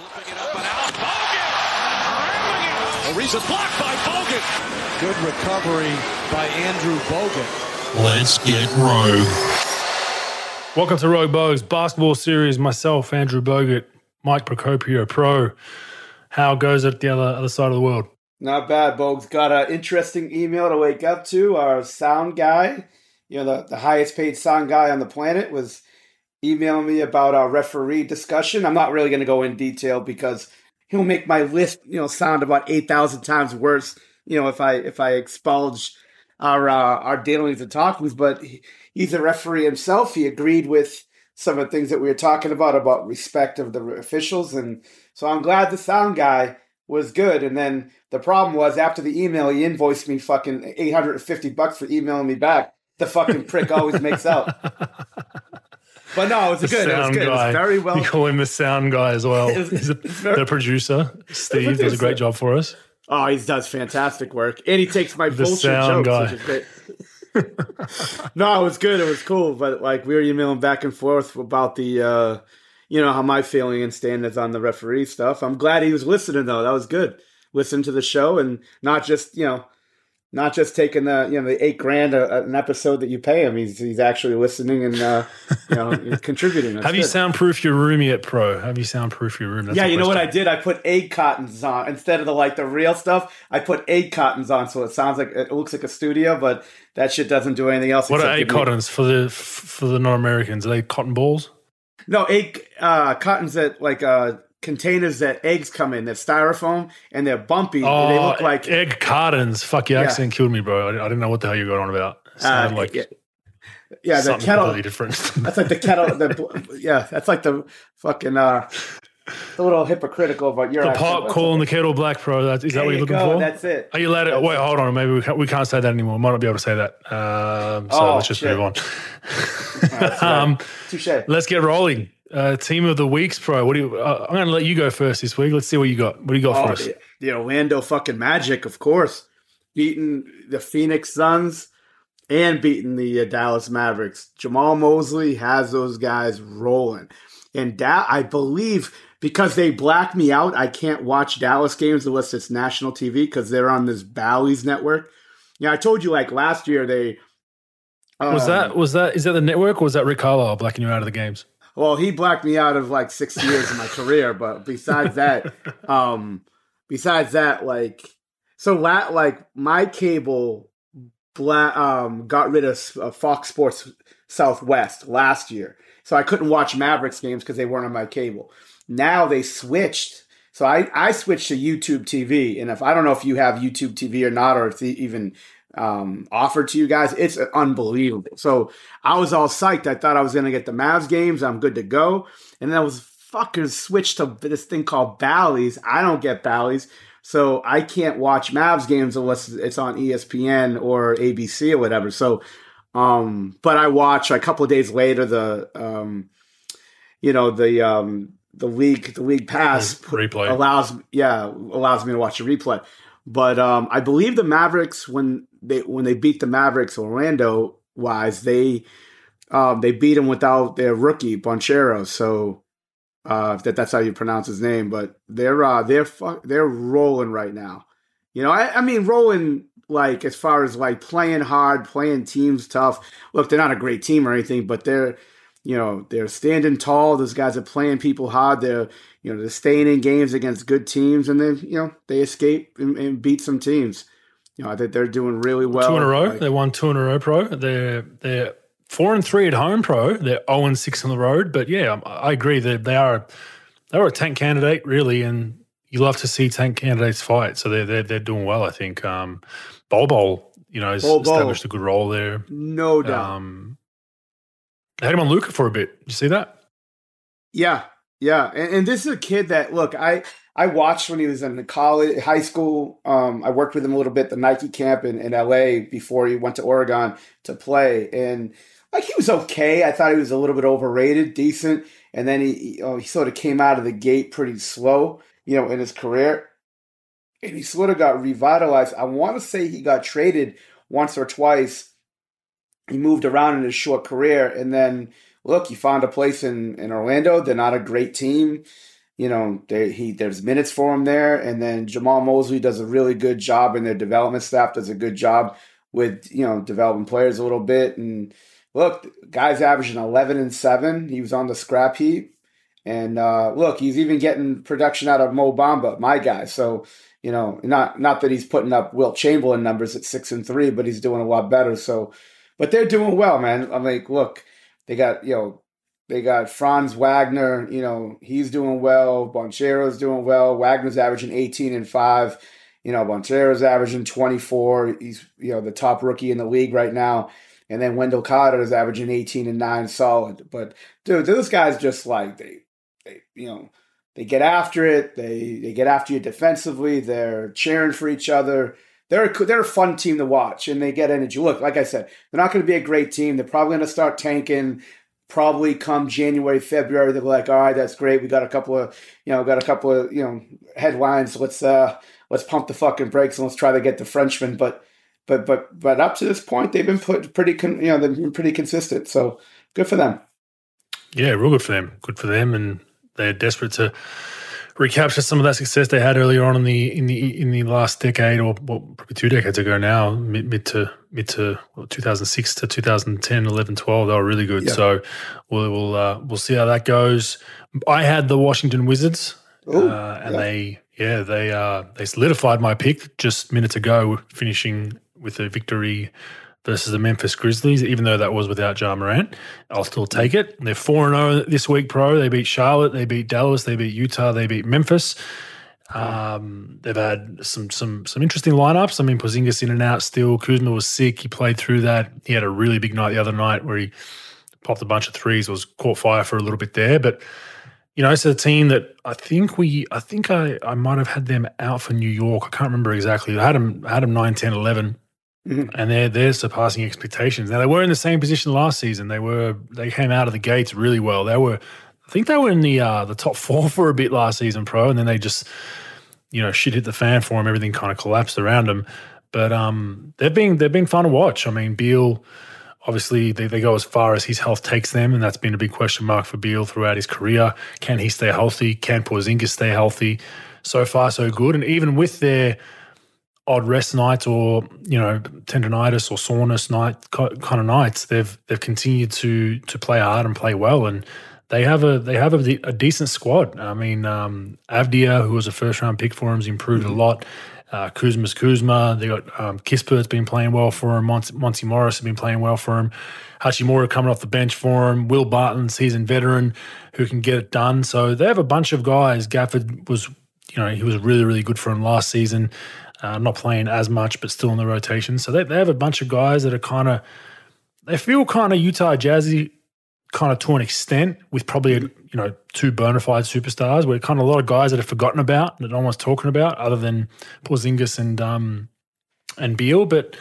Flipping it up and out. Bogut! Ariza blocked by Bogut. Good recovery by Andrew Bogut. Let's get rogue. Welcome to Rogue Bogues Basketball Series. Myself, Andrew Bogut, Mike Procopio, pro. How goes it at the other, other side of the world? Not bad, Bogues. Got an interesting email to wake up to. Our sound guy, you know, the, the highest paid sound guy on the planet, was emailing me about our referee discussion. I'm not really going to go in detail because he'll make my list, you know, sound about eight thousand times worse. You know, if I if I expulge our uh, our dealings and talkings. But he, he's a referee himself. He agreed with some of the things that we were talking about about respect of the officials, and so I'm glad the sound guy was good. And then the problem was after the email, he invoiced me fucking 850 bucks for emailing me back. The fucking prick always makes out. But no, it was The good. It was sound good. It was very well. You call him the sound guy as well. Was- He's a- very- the producer, Steve, does a great job for us. Oh, he does fantastic work, and he takes my The bullshit sound jokes, guy. which is great. no, it was good. It was cool, but like we were emailing back and forth about the, uh, you know, how my feeling and stand is on the referee stuff. I'm glad he was listening though. That was good. Listen to the show and not just you know, not just taking the you know the eight grand a, an episode that you pay him. He's he's actually listening and uh, you know contributing. That's Have you good. soundproofed your room yet, pro? Have you soundproofed your room? That's yeah, you know what I did? I put egg cottons on instead of the like the real stuff. I put egg cottons on, so it sounds like it looks like a studio, but that shit doesn't do anything else. What are except eight give me- cottons for the for the non-Americans? Are they cotton balls? No, egg uh, cottons that like uh, containers that eggs come in. They're styrofoam and they're bumpy. Oh, they look like egg cartons. Fuck, your Yeah. accent killed me, bro. I, I didn't know what the hell you were going on about. It uh, like yeah, yeah, the kettle. completely different. That's like the kettle. The, yeah, that's like the fucking uh, a little hypocritical about your the pot calling the kettle black, bro. That, is that what you you're looking go, for? That's it. Are you allowed to? Wait, it. hold on. Maybe we can't, we can't say that anymore. Might not be able to say that. Um, so Oh, let's just shit. move on. Right. um, Touche. let's get rolling. Uh, team of the weeks, pro. What do you? Uh, I'm going to let you go first this week. Let's see what you got. What do you got for Oh, us? the, the Orlando fucking Magic, of course, beating the Phoenix Suns and beating the uh, Dallas Mavericks. Jamahl Mosley has those guys rolling, and da- I believe because they black me out, I can't watch Dallas games unless it's national TV because they're on this Bally's network. Yeah, I told you like last year they. Was um, that was that is that the network or was that Rick Carlisle blacking you out of the games? Well, he blacked me out of like six years of my career, but besides that, um, besides that, like, so la- like my cable, bla- um, got rid of uh, Fox Sports Southwest last year, so I couldn't watch Mavericks games because they weren't on my cable. Now they switched, so I I switched to YouTube TV, and if I don't know if you have YouTube TV or not, or if even um, offered to you guys, it's unbelievable. So I was all psyched. I thought I was going to get the Mavs games. I'm good to go. And then I was fucking switched to this thing called Bally's. I don't get Bally's. So I can't watch Mavs games unless it's on ESPN or ABC or whatever. So, um, but I watch a couple of days later the, um, you know, the, um, the league, the league pass Replay. allows, yeah, allows me to watch a replay. But um, I believe the Mavericks when they when they beat the Mavericks Orlando wise they um, they beat him without their rookie Banchero. So uh, that that's how you pronounce his name, but they're uh, they're fu- they're rolling right now. You know, I, I mean rolling like as far as like playing hard, playing teams tough. Look, they're not a great team or anything, but they're you know they're standing tall. Those guys are playing people hard. They're you know they're staying in games against good teams, and then you know they escape and, and beat some teams. You know, I think they're doing really well. two in a row. Like- they won two in a row, pro. They're they're four and three at home, pro. They're zero and six on the road. But yeah, I I agree that they are they are a tank candidate, really, and you love to see tank candidates fight. So they're they're, they're doing well, I think. Um, Bol Bol, you know, has Bol Bol. established a good role there. no doubt. Um, they had him on Luka for a bit. Did you see that? Yeah, yeah, and, and this is a kid that look, I I watched when he was in college, high school. Um, I worked with him a little bit the Nike camp in, in L.A. before he went to Oregon to play, and like he was okay. I thought he was a little bit overrated, decent, and then he he, oh, he sort of came out of the gate pretty slow, you know, in his career, and he sort of got revitalized. I want to say he got traded once or twice. He moved around in his short career, and then look, he found a place in, in Orlando. They're not a great team. you know, they, he there's minutes for him there, and then Jamahl Mosley does a really good job, and their development staff does a good job with you know developing players a little bit. And look, guy's averaging eleven and seven. He was on the scrap heap, and uh, look, he's even getting production out of Mo Bamba, my guy. So you know, not not that he's putting up Wilt Chamberlain numbers at six and three, but he's doing a lot better. So, but they're doing well, man. I'm like, look, they got you know they got Franz Wagner, you know, he's doing well. Banchero's doing well. Wagner's averaging 18 and 5. You know, Banchero's averaging 24. He's, you know, the top rookie in the league right now. And then Wendell Carter is averaging 18 and 9 solid. But dude, those guys just like they they, you know, they get after it. They they get after you defensively. They're cheering for each other. They're a, they're a fun team to watch, and they get energy. Look, like I said, they're not going to be a great team. They're probably going to start tanking probably come January, February, they're like, all right, that's great. We got a couple of, you know, got a couple of, you know, headlines. Let's uh let's pump the fucking brakes and let's try to get the Frenchman. But but but but up to this point, they've been put pretty, con- you know, they've been pretty consistent. So good for them. Yeah, real good for them. Good for them, and they're desperate to recapture some of that success they had earlier on in the in the in the last decade or well, probably two decades ago now mid, mid to mid to well, 2006 to 2010 11 12 they were really good yeah. so we'll we'll, uh, we'll see how that goes i had the washington wizards Ooh, uh, and yeah. they yeah they uh they solidified my pick just minutes ago finishing with a victory versus the Memphis Grizzlies, even though that was without Ja Morant. I'll still take it. They're 4 0 this week, pro. They beat Charlotte, they beat Dallas, they beat Utah, they beat Memphis. Um, they've had some some some interesting lineups. I mean, Porzingis in and out still. Kuzma was sick. He played through that. He had a really big night the other night where he popped a bunch of threes, was caught fire for a little bit there. But you know, it's a team that I think we, I think I, I might have had them out for New York. I can't remember exactly. I had them, I had them 9, 10, 11 Mm-hmm. And they're they're surpassing expectations. Now they were in the same position last season. They were they came out of the gates really well. They were I think they were in the uh, the top four for a bit last season, pro, and then they just you know shit hit the fan for them. Everything kind of collapsed around them. But um, they've been they've been fun to watch. I mean, Beal obviously they, they go as far as his health takes them, and that's been a big question mark for Beal throughout his career. Can he stay healthy? Can Porzingis stay healthy? So far, so good. And even with their odd rest nights or you know tendonitis or soreness night kind of nights, they've they've continued to to play hard and play well, and they have a they have a, a decent squad. I mean, um, Avdija, who was a first round pick for him, has improved mm-hmm. a lot. Uh, Kuzma's Kuzma. They got um, Kispert's been playing well for him. Monty, Monty Morris has been playing well for him. Hachimura coming off the bench for him. Will Barton, seasoned veteran, who can get it done. So they have a bunch of guys. Gafford was, you know, he was really really good for him last season uh, not playing as much, but still in the rotation. So they, they have a bunch of guys that are kind of, they feel kind of Utah Jazzy kind of to an extent with probably, a, you know, two bona fide superstars where kind of a lot of guys that are forgotten about that no one's talking about other than Porzingis and, um, and Beal. But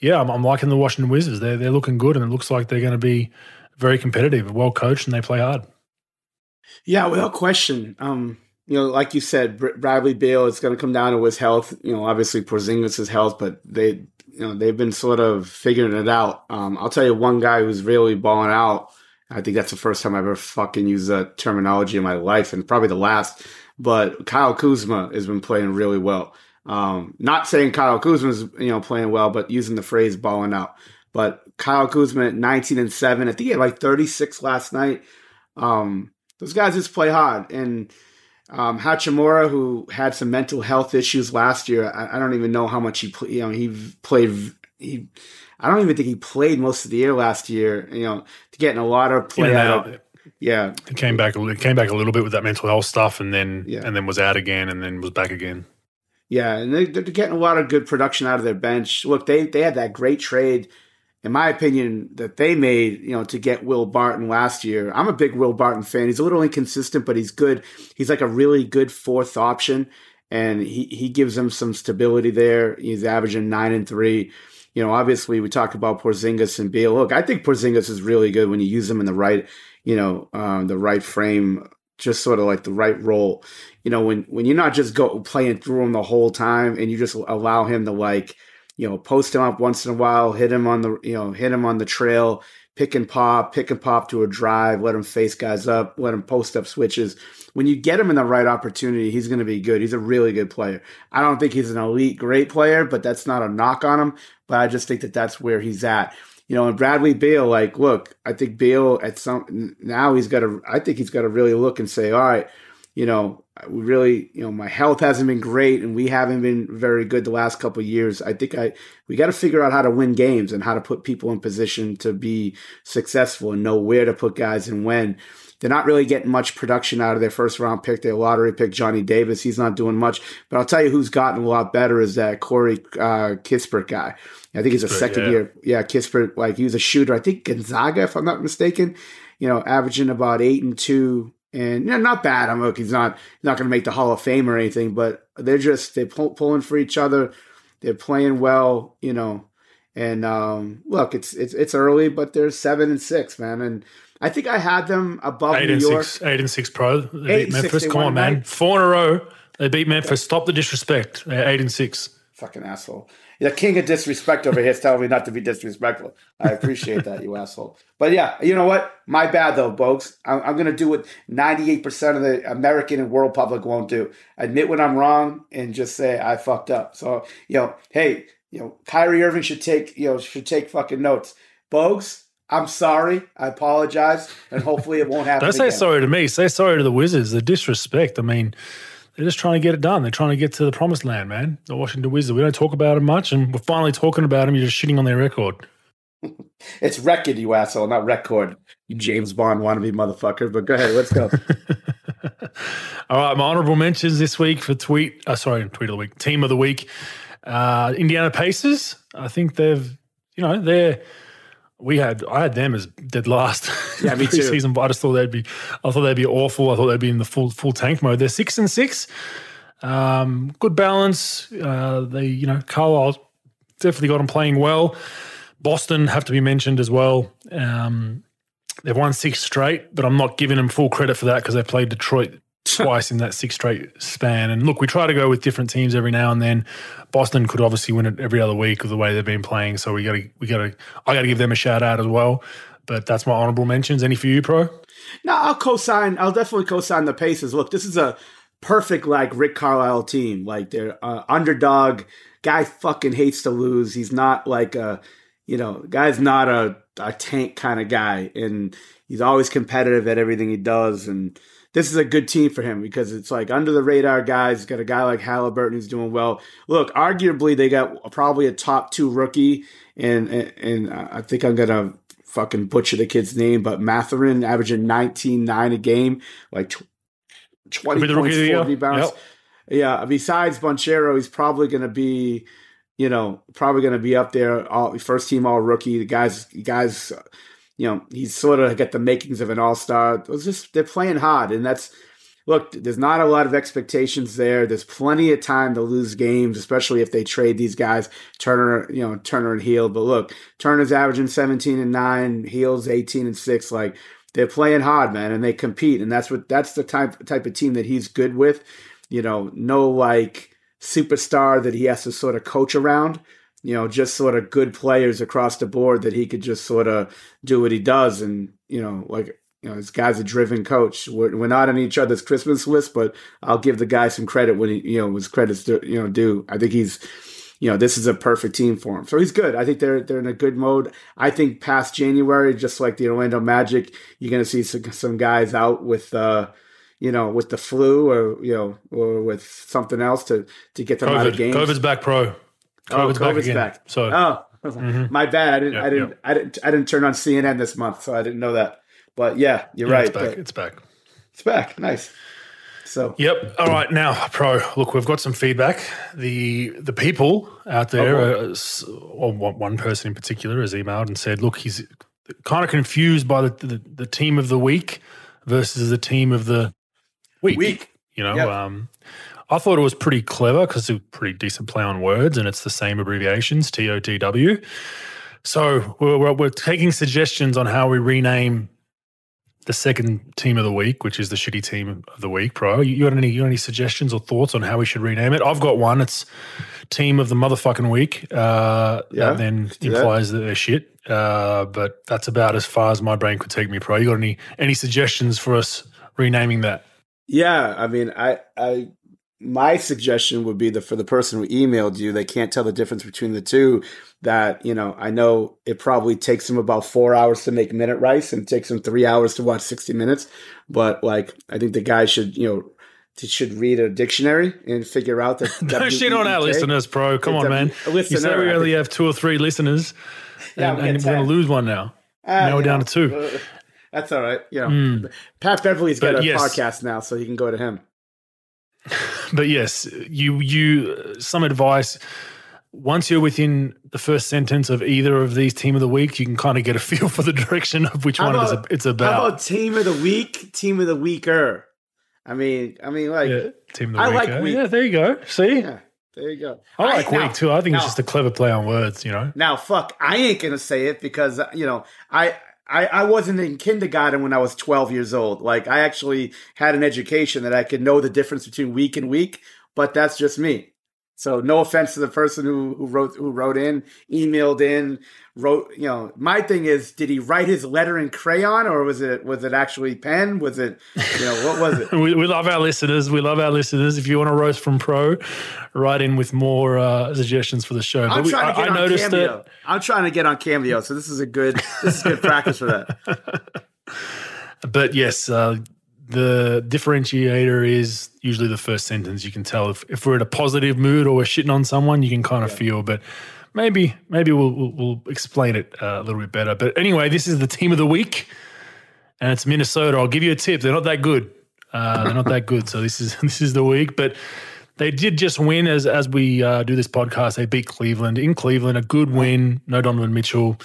yeah, I'm, I'm liking the Washington Wizards. They're, they're looking good and it looks like they're going to be very competitive, well coached, and they play hard. Yeah, without question. Um, you know, like you said, Bradley Beal, it's going to come down to his health. You know, obviously Porzingis' health, but they, you know, they've been sort of figuring it out. Um, I'll tell you one guy who's really balling out. I think that's the first time I've ever fucking used that terminology in my life, and probably the last. But Kyle Kuzma has been playing really well. Um, not saying Kyle Kuzma's you know playing well, but using the phrase balling out. But Kyle Kuzma at 19 and seven. I think he had like 36 last night. Um, those guys just play hard and um, Hachimura, who had some mental health issues last year, I, I don't even know how much he you know he played. He, I don't even think he played most of the year last year. You know, getting a lot of play out. Of, yeah, he came back. He came back a little bit with that mental health stuff, and then yeah. and then was out again, and then was back again. Yeah, and they, they're getting a lot of good production out of their bench. Look, they they had that great trade in my opinion, that they made, you know, to get Will Barton last year. I'm a big Will Barton fan. He's a little inconsistent, but he's good. He's like a really good fourth option, and he, he gives them some stability there. He's averaging nine and three. You know, obviously we talked about Porzingis and Beal. Look, I think Porzingis is really good when you use him in the right, you know, um, the right frame, just sort of like the right role. You know, when when you're not just go playing through him the whole time and you just allow him to like – you know, post him up once in a while, hit him on the, you know, hit him on the trail, pick and pop, pick and pop to a drive, let him face guys up, let him post up switches. When you get him in the right opportunity, he's going to be good. He's a really good player. I don't think he's an elite great player, but that's not a knock on him. But I just think that that's where he's at. You know, and Bradley Beal, like, look, I think Beal at some now he's got to. I think he's got to really look and say, all right, you know, we really, you know, my health hasn't been great and we haven't been very good the last couple years. I think I we got to figure out how to win games and how to put people in position to be successful and know where to put guys and when. They're not really getting much production out of their first round pick. Their lottery pick, Johnny Davis, he's not doing much. But I'll tell you who's gotten a lot better is that Corey uh, Kispert guy. I think he's a second yeah. year. Yeah, Kispert, like he was a shooter. I think Gonzaga, if I'm not mistaken, you know, averaging about eight and two and you know, not bad. I'm look, he's not he's not going to make the Hall of Fame or anything, but they're just they're pull, pulling for each other. They're playing well, you know. And um, look, it's it's it's early, but they're seven and six, man. And I think I had them above eight New and York. six, eight and six pro. They Eight beat six, Memphis. they Come on, man. right? Four in a row. They beat Memphis. Stop the disrespect. They're eight and six. Fucking asshole. The king of disrespect over here is telling me not to be disrespectful. I appreciate that, you asshole. But yeah, you know what? My bad though, folks. I'm, I'm going to do what 98% of the American and world public won't do. Admit when I'm wrong and just say I fucked up. So, you know, hey, you know, Kyrie Irving should take, you know, should take fucking notes. Bogues, I'm sorry. I apologize. And hopefully it won't happen Don't say again. sorry to me. Say sorry to the Wizards. The disrespect. I mean, they're just trying to get it done. They're trying to get to the promised land, man. The Washington Wizards. We don't talk about them much, and we're finally talking about them. You're just shitting on their record. It's record, you asshole, not record. You James Bond wannabe motherfucker. But go ahead, let's go. All right, my honorable mentions this week for tweet. Uh, sorry, tweet of the week, team of the week. Uh, Indiana Pacers. I think they've, you know, they're. We had I had them as dead last. Yeah, me too. Season, but I just thought they'd be. I thought they'd be awful. I thought they'd be in the full full tank mode. They're six and six. Um, good balance. Uh, they, you know, Carlisle definitely got them playing well. Boston have to be mentioned as well. Um, they've won six straight, but I'm not giving them full credit for that because they played Detroit twice in that six straight span. And look, we try to go with different teams every now and then. Boston could obviously win it every other week of the way they've been playing. So we got to, we got to, I got to give them a shout out as well. But that's my honorable mentions. Any for you, pro? No, I'll co-sign. I'll definitely co-sign the Pacers. Look, this is a perfect like Rick Carlisle team. Like they're uh, underdog. Guy fucking hates to lose. He's not like a, you know, guy's not a, a tank kind of guy, and he's always competitive at everything he does. And this is a good team for him because it's like under the radar guys. He's got a guy like Halliburton who's doing well. Look, arguably they got probably a top two rookie, and and, and I think I'm gonna fucking butcher the kid's name, but Mathurin averaging 19, 9 a game, like tw- 20 the points, of the 4 year. rebounds. Yep. Yeah, besides Banchero, he's probably going to be, you know, probably going to be up there, all, first team all rookie. The guys, guys, you know, he's sort of got the makings of an all star. It's just they're playing hard, and that's look. There's not a lot of expectations there. There's plenty of time to lose games, especially if they trade these guys, Turner, you know, Turner and Hield. But look, Turner's averaging 17 and nine, Hield's 18 and six. Like they're playing hard, man, and they compete, and that's what that's the type type of team that he's good with. You know, no like superstar that he has to sort of coach around. You know, just sort of good players across the board that he could just sort of do what he does, and you know, like you know, this guy's a driven coach. We're, we're not on each other's Christmas list, but I'll give the guy some credit when he, you know, his credits, do, you know, due. I think he's, you know, this is a perfect team for him. So he's good. I think they're they're in a good mode. I think past January, just like the Orlando Magic, you're going to see some, some guys out with, uh, you know, with the flu or you know, or with something else to to get them out of COVID. games. COVID's back, pro. Oh, COVID's, back COVID's back. So Oh, my bad. I didn't. Yeah, I didn't. yeah. I didn't. I didn't turn on CNN this month, so I didn't know that. But yeah, you're yeah, right. it's back. It's back. it's back. Nice. So Yep. All right. Now, pro. Look, we've got some feedback. The the people out there, Oh, uh, or one one person in particular, has emailed and said, "Look, he's kind of confused by the the, the team of the week versus the team of the week." Week. You know, Yep. um, I thought it was pretty clever because it's a pretty decent play on words, and it's the same abbreviations, T O T W. So we're, we're, we're taking suggestions on how we rename the second team of the week, which is the shitty team of the week, bro. You, you got any you got any suggestions or thoughts on how we should rename it? I've got one. It's team of the motherfucking week. Uh, Yeah, that then do that. implies that they're shit. uh, but that's about as far as my brain could take me. Pro, you got any any suggestions for us renaming that? Yeah, I mean, I, I, my suggestion would be that for the person who emailed you, they can't tell the difference between the two. That you know, I know it probably takes them about four hours to make minute rice, and takes them three hours to watch sixty minutes. But like, I think the guy should, you know, should read a dictionary and figure out that. no shit on our listeners, bro. Come on, man. You said we only have two or three listeners, yeah, and, and we're going to lose one now. Uh, now we're down to two. That's all right. You know, mm. Pat Beverley's got but a yes. podcast now, so you can go to him. But yes, you you some advice. Once you're within the first sentence of either of these team of the week, you can kind of get a feel for the direction of which how one about, it's about. How about team of the week, team of the weaker. I mean, I mean, like yeah, team of the I week. like week. Yeah, there you go. See, yeah, there you go. I like I, week now, too. I think now, it's just a clever play on words. You know. Now, fuck, I ain't gonna say it because you know I I, I wasn't in kindergarten when I was 12 years old. Like I actually had an education that I could know the difference between week and week, but that's just me. So no offense to the person who, who wrote who wrote in, emailed in, wrote. You know, my thing is, did he write his letter in crayon or was it was it actually pen? Was it you know what was it? we, we love our listeners. We love our listeners. If you want to roast from pro, write in with more uh, suggestions for the show. I'm but trying we, to get I, on I Cameo. That, I'm trying to get on Cameo, so this is a good this is good practice for that. but yes, uh, the differentiator is usually the first sentence. You can tell if, if we're in a positive mood or we're shitting on someone, you can kind of yeah. feel. But maybe maybe we'll we'll, we'll explain it uh, a little bit better. But anyway, this is the team of the week, and it's Minnesota. I'll give you a tip: they're not that good. Uh, they're not that good. So this is this is the week, but. They did just win as as we uh, do this podcast. They beat Cleveland in Cleveland, a good win. No Donovan Mitchell,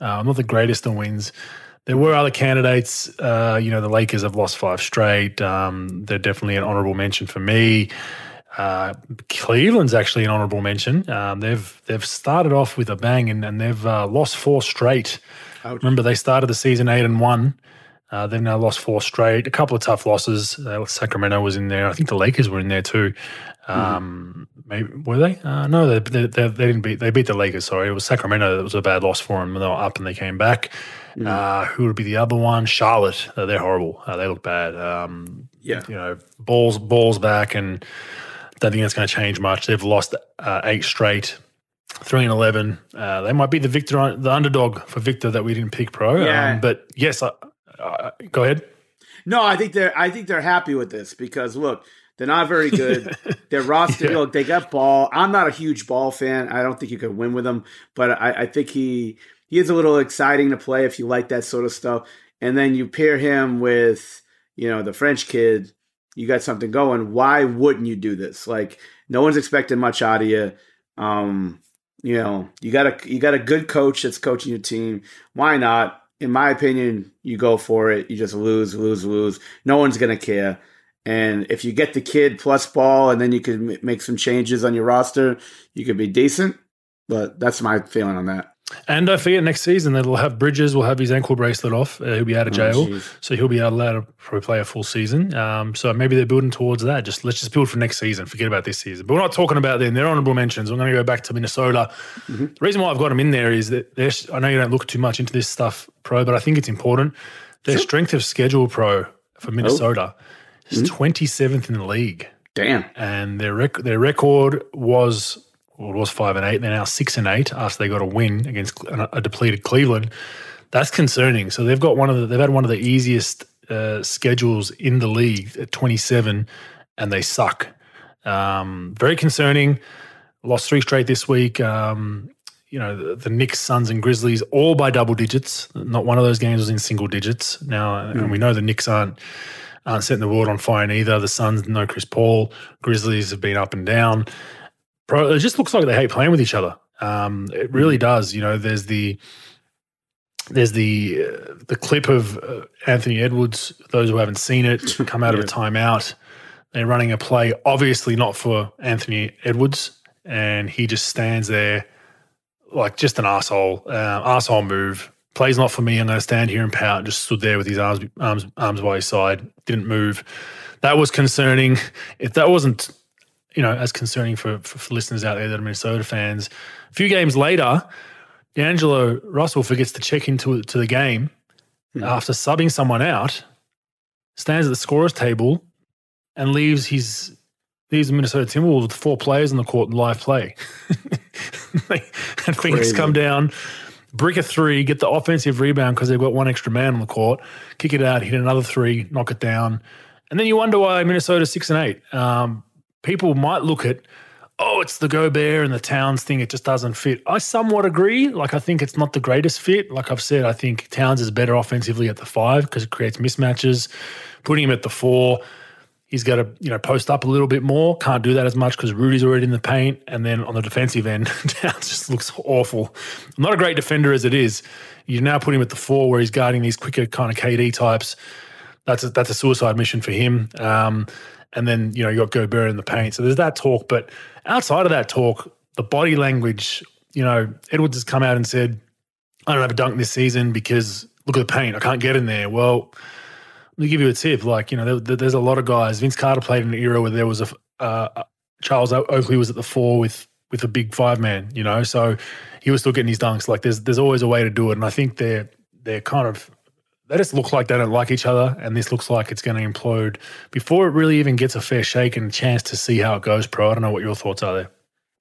uh, not the greatest of wins there were other candidates. Uh, you know, the Lakers have lost five straight. Um, they're definitely an honourable mention for me. Uh, Cleveland's actually an honourable mention. Um, they've they've started off with a bang and, and they've uh, lost four straight. Ouch. Remember, they started the season eight and one. Uh, they've now lost four straight. A couple of tough losses. Uh, Sacramento was in there. I think the Lakers were in there too. Um, mm. Maybe were they? Uh, no, they, they, they, they, didn't beat. They beat the Lakers. Sorry, it was Sacramento that was a bad loss for them. They were up and they came back. Mm. Uh, who would be the other one? Charlotte. Uh, they're horrible. Uh, they look bad. Um, yeah, you know, balls balls back, and don't think that's going to change much. They've lost uh, eight straight. Three and eleven. Uh, they might be the victor, the underdog for Victor that we didn't pick pro. Yeah. Um, but yes, go ahead. No, I think they're I think they're happy with this because look, they're not very good. Their roster, yeah. look, they got Ball. I'm not a huge Ball fan. I don't think you could win with them, but I, I think he he is a little exciting to play if you like that sort of stuff. And then you pair him with, you know, the French kid, you got something going. Why wouldn't you do this? Like, no one's expecting much out of you. Um, you know, you got a you got a good coach that's coaching your team. Why not? In my opinion, you go for it. You just lose, lose, lose. No one's gonna care. And if you get the kid plus Ball, and then you can make some changes on your roster, you could be decent. But that's my feeling on that. And don't forget, next season they'll have Bridges will have his ankle bracelet off. Uh, he'll be out of oh, jail, oh, so he'll be allowed to probably play a full season. Um, so maybe they're building towards that. Just let's just build for next season. Forget about this season. But we're not talking about them. They're honourable mentions. We're going to go back to Minnesota. Mm-hmm. The reason why I've got them in there is that I know you don't look too much into this stuff, pro, but I think it's important. Their sure. strength of schedule, pro, for Minnesota oh. is mm-hmm. in the league. Damn. And their rec- their record was well, it was five and eight. They're now six and eight after they got a win against a depleted Cleveland. That's concerning. So they've got one of the, they've had one of the easiest uh, schedules in the league at 27, and they suck. Um, very concerning. Lost three straight this week. Um, you know, the, the, Knicks, Suns, and Grizzlies all by double digits. Not one of those games was in single digits. Now, mm. and hmm. we know the Knicks aren't aren't setting the world on fire either. The Suns, no Chris Paul. Grizzlies have been up and down it just looks like they hate playing with each other. Um, it really mm. does. You know, there's the there's the uh, the clip of uh, Anthony Edwards. Those who haven't seen it come out yeah. of a timeout. They're running a play, obviously not for Anthony Edwards, and he just stands there like just an asshole, uh, asshole move. Plays not for me. I'm going to stand here and pout. Just stood there with his arms arms arms by his side, didn't move. That was concerning. If that wasn't you know, as concerning for, for, for listeners out there that are Minnesota fans. A few games later, D'Angelo Russell forgets to check into to the game Hmm. after subbing someone out, stands at the scorer's table, and leaves his leaves the Minnesota Timberwolves with four players on the court in live play. and Phoenix come down, brick a three, get the offensive rebound because they've got one extra man on the court, kick it out, hit another three, knock it down, and then you wonder why Minnesota's six and eight. Um, people might look at oh, it's the Gobert and the Towns thing. It just doesn't fit. I somewhat agree. Like, I think it's not the greatest fit. Like I've said, I think Towns is better offensively at the five because it creates mismatches. Putting him at the four, he's got to you know post up a little bit more. Can't do that as much because Rudy's already in the paint. And then on the defensive end, Towns just looks awful. Not a great defender as it is. You now put him at the four where he's guarding these quicker kind of KD types. That's a, that's a suicide mission for him. Um, and then you know you got Gobert in the paint. So there's that talk, but outside of that talk, the body language. You know, Edwards has come out and said, "I don't have a dunk this season because look at the paint. I can't get in there." Well, let me give you a tip. Like you know, there, there's a lot of guys. Vince Carter played in an era where there was a uh, Charles Oakley was at the four with with a big five man. You know, so he was still getting his dunks. Like there's there's always a way to do it, and I think they're they're kind of they just look like they don't like each other, and this looks like it's going to implode before it really even gets a fair shake and a chance to see how it goes. Pro, I don't know what your thoughts are there.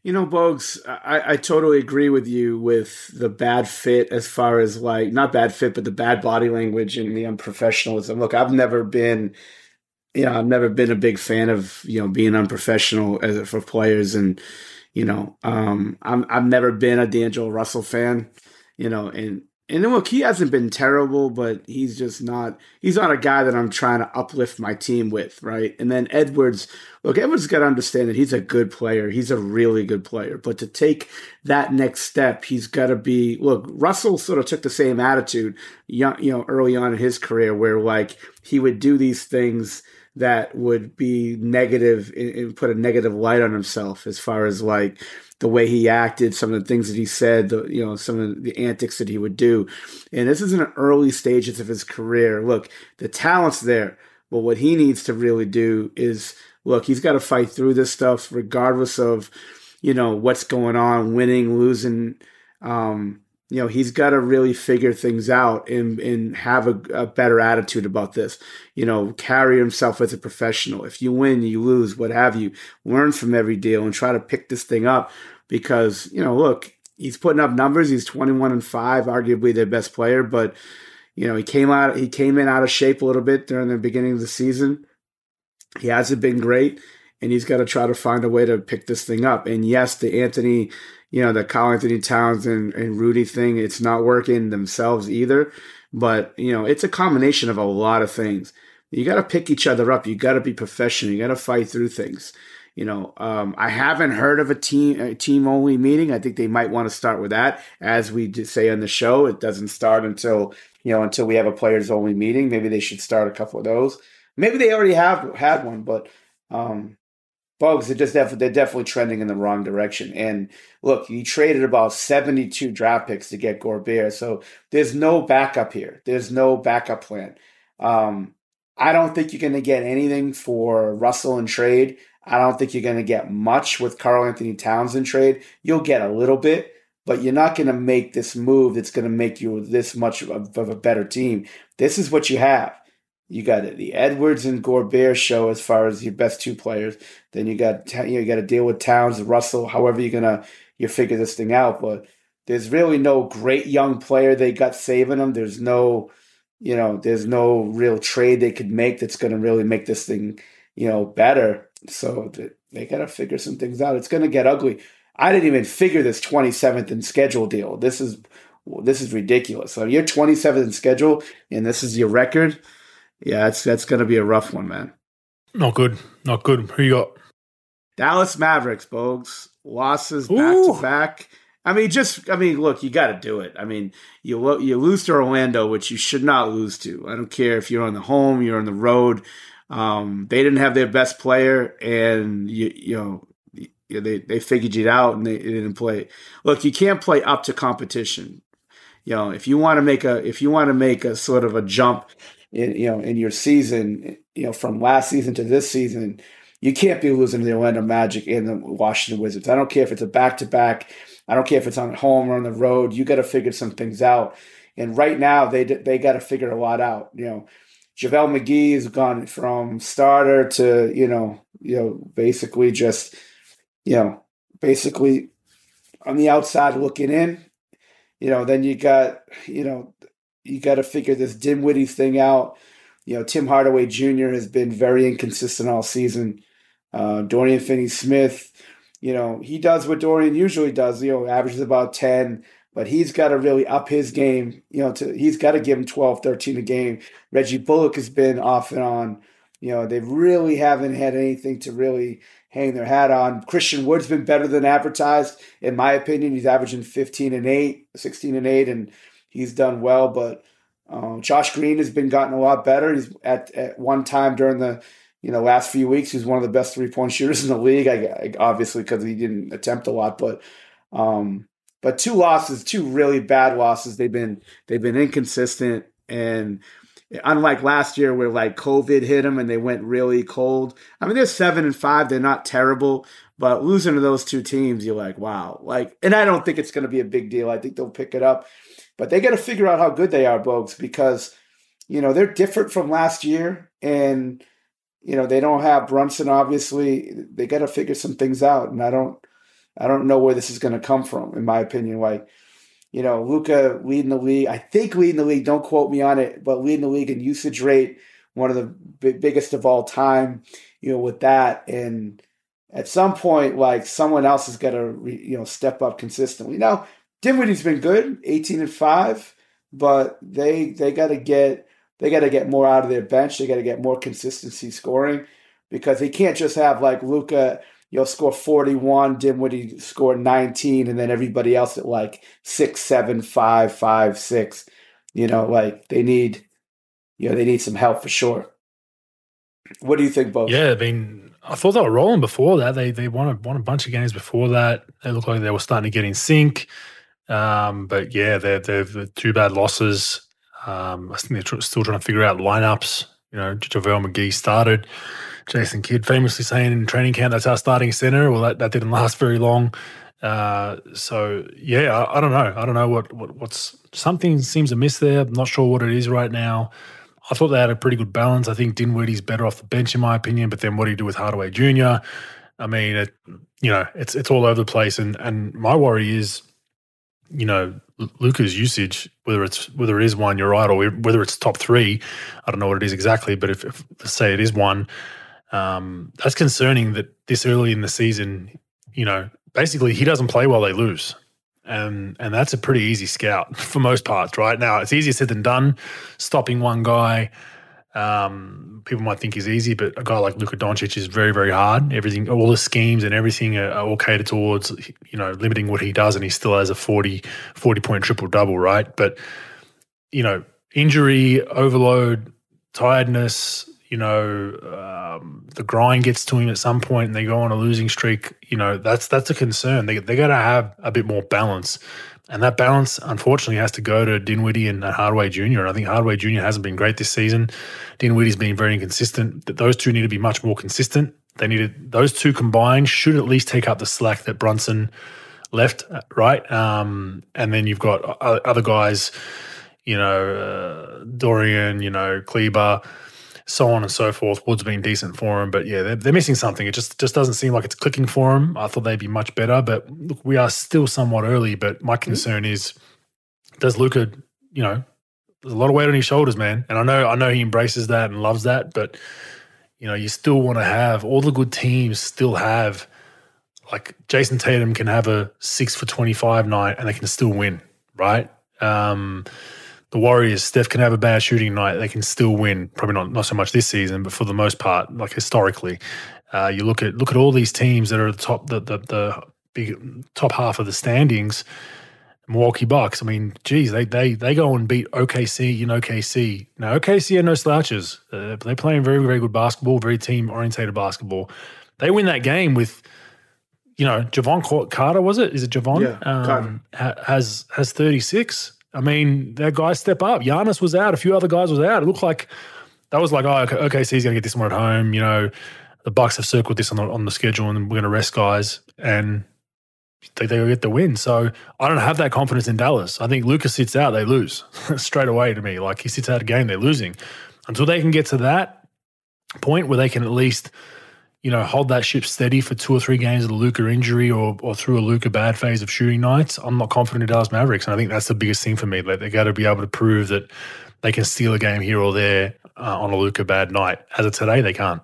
You know, Bogues, I, I totally agree with you with the bad fit as far as like not bad fit, but the bad body language and the unprofessionalism. Look, I've never been, you know, I've never been a big fan of you know being unprofessional as for players, and you know, um, I'm I've never been a D'Angelo Russell fan, you know, and and look, he hasn't been terrible, but he's just not. He's not a guy that I'm trying to uplift my team with, right? And then Edwards, look, Edwards got to understand that he's a good player. He's a really good player, but to take that next step, he's got to be. Look, Russell sort of took the same attitude, young, you know, early on in his career, where like he would do these things that would be negative and, put a negative light on himself, as far as like the way he acted, some of the things that he said, the, you know, some of the antics that he would do. And this is in the early stages of his career. Look, the talent's there, but what he needs to really do is look, he's got to fight through this stuff regardless of, you know, what's going on, winning, losing. Um, you know, he's got to really figure things out and, and have a, a better attitude about this. You know, carry himself as a professional. If you win, you lose, what have you. Learn from every deal and try to pick this thing up because, you know, look, he's putting up numbers. He's 21 and 5, arguably their best player, but you know, he came out he came in out of shape a little bit during the beginning of the season. He hasn't been great and he's got to try to find a way to pick this thing up. And yes, the Anthony, you know, the Karl-Anthony Towns and, and Rudy thing, it's not working themselves either. But, you know, it's a combination of a lot of things. You got to pick each other up. You got to be professional. You got to fight through things. You know, um, I haven't heard of a team a team only meeting. I think they might want to start with that. As we say on the show, it doesn't start until you know until we have a players only meeting. Maybe they should start a couple of those. Maybe they already have had one, but um, Bugs, they're just def- they're definitely trending in the wrong direction. And look, you traded about seventy two draft picks to get Gobert, so there's no backup here. There's no backup plan. Um, I don't think you're going to get anything for Russell in trade. I don't think you're going to get much with Karl-Anthony Towns in trade. You'll get a little bit, but you're not going to make this move that's going to make you this much of a better team. This is what you have. You got the Edwards and Gobert show as far as your best two players. Then you got you, know, you got to deal with Towns, Russell. However you're gonna you figure this thing out, but there's really no great young player they got saving them. There's no you know there's no real trade they could make that's to really make this thing you know better. So they got to figure some things out. It's to get ugly. I didn't even figure this 27th in schedule deal. This is this is ridiculous. So you're 27th in schedule, and this is your record. Yeah, that's that's going to be a rough one, man. Not good. Not good. Who you got? Dallas Mavericks, Bogues. Losses back to back. I mean, just I mean, look, you got to do it. I mean, you lo- you lose to Orlando, which you should not lose to. I don't care if you're on the home, you're on the road. Um, they didn't have their best player, and you you know they they figured it out, and they, they didn't play. Look, you can't play up to competition. You know, if you want to make a if you want to make a sort of a jump, in, you know, in your season, you know, from last season to this season, you can't be losing to the Orlando Magic and the Washington Wizards. I don't care if it's a back to back. I don't care if it's on home or on the road. You got to figure some things out. And right now, they they got to figure a lot out. You know, JaVale McGee has gone from starter to you know you know basically just you know basically on the outside looking in. You know, then you got you know you got to figure this Dinwiddie thing out. You know, Tim Hardaway Jr. has been very inconsistent all season. Uh, Dorian Finney Smith, you know, he does what Dorian usually does. You know, averages about ten, but he's got to really up his game. You know, to he's got to give him 12, 13 a game. Reggie Bullock has been off and on. You know, they really haven't had anything to really hang their hat on. Christian Wood's been better than advertised, in my opinion. He's averaging 15 and 8, 16 and 8, and he's done well. But um, Josh Green has been gotten a lot better. He's at, at one time during the you know last few weeks, he's one of the best three point shooters in the league. I, I obviously because he didn't attempt a lot, but um, but two losses, two really bad losses. They've been they've been inconsistent and unlike last year where like COVID hit them and they went really cold. I mean, they're seven and five. They're not terrible, but losing to those two teams, you're like, wow. Like, and I don't think it's going to be a big deal. I think they'll pick it up, but they got to figure out how good they are, Bogues, because you know they're different from last year, and you know they don't have Brunson. Obviously, they got to figure some things out, and I don't, I don't know where this is going to come from. In my opinion, like you know, Luka leading the league. I think leading the league. Don't quote me on it, but leading the league in usage rate, one of the b- biggest of all time. You know, with that, and at some point, like someone else has got to, you know, step up consistently. Now, Dinwiddie's been good, eighteen and five, but they they got to get they got to get more out of their bench. They got to get more consistency scoring because they can't just have like Luka, you'll score 41, Dinwiddie score 19, and then everybody else at like six, seven, five, five, six. You know, like they need, you know, they need some help for sure. What do you think, Bo? Yeah, I mean, I thought they were rolling before that. They they won a, won a bunch of games before that. They looked like they were starting to get in sync. Um, but yeah, they're, they're, two bad losses. Um, I think they're tr- still trying to figure out lineups. You know, JaVale McGee started. Jason Kidd famously saying in training camp that's our starting center. Well, that, that didn't last very long. Uh, so yeah, I, I, don't know. I don't know what, what what's something seems amiss there. I'm not sure what it is right now. I thought they had a pretty good balance. I think Dinwiddie's better off the bench in my opinion. But then what do you do with Hardaway Jr.? I mean, it, you know, it's it's all over the place. And and my worry is, you know, Luka's usage, whether it's whether it is one, you're right, or whether it's top three. I don't know what it is exactly, but if, if say it is one, um, that's concerning that this early in the season, you know, basically he doesn't play while they lose. And and that's a pretty easy scout for most parts, right? Now it's easier said than done. Stopping one guy, um, people might think is easy, but a guy like Luka Doncic is very, very hard. Everything, all the schemes and everything are, are all catered towards, you know, limiting what he does, and he still has a 40, 40 point triple double, right? But you know, injury, overload, tiredness, you know, um, the grind gets to him at some point and they go on a losing streak, you know, that's that's a concern. They they got to have a bit more balance, and that balance unfortunately has to go to Dinwiddie and Hardaway Jr. And I think Hardaway Jr. hasn't been great this season. Dinwiddie's been very inconsistent. Those two need to be much more consistent. They needed those two combined should at least take up the slack that Brunson left, uh, right? Um, and then you've got other guys, you know, uh, Dorian, you know, Kleber so on and so forth. Wood's been decent for him, but yeah, they're, they're missing something. It just just doesn't seem like it's clicking for him. I thought they'd be much better, but look, we are still somewhat early. But my mm-hmm. concern is, does Luka, you know, there's a lot of weight on his shoulders, man, and I know I know he embraces that and loves that, but you know, you still want to have all the good teams still have like Jayson Tatum can have a six for twenty five night and they can still win, right? Um, the Warriors, Steph can have a bad shooting night, they can still win. Probably not not so much this season, but for the most part, like historically, uh, you look at look at all these teams that are at the top, the the, the big top half of the standings. Milwaukee Bucks. I mean, geez, they they they go and beat OKC in OKC. Now OKC are no slouches. Uh, they're playing very very good basketball, very team orientated basketball. They win that game with, you know, Jevon Carter was it? Is it Javon? Yeah, um, ha- has has thirty six. I mean, that guys step up. Giannis was out. A few other guys was out. It looked like that was like, oh, okay, he's going to get this one at home. You know, the Bucks have circled this on the on the schedule, and we're going to rest guys. And think they'll get the win. So I don't have that confidence in Dallas. I think Lucas sits out, they lose straight away to me. Like he sits out a game, they're losing. Until they can get to that point where they can at least, you know, hold that ship steady for two or three games of the Luka injury or or through a Luka bad phase of shooting nights, I'm not confident in Dallas Mavericks. And I think that's the biggest thing for me. Like they got to be able to prove that they can steal a game here or there uh, on a Luka bad night. As of today, they can't.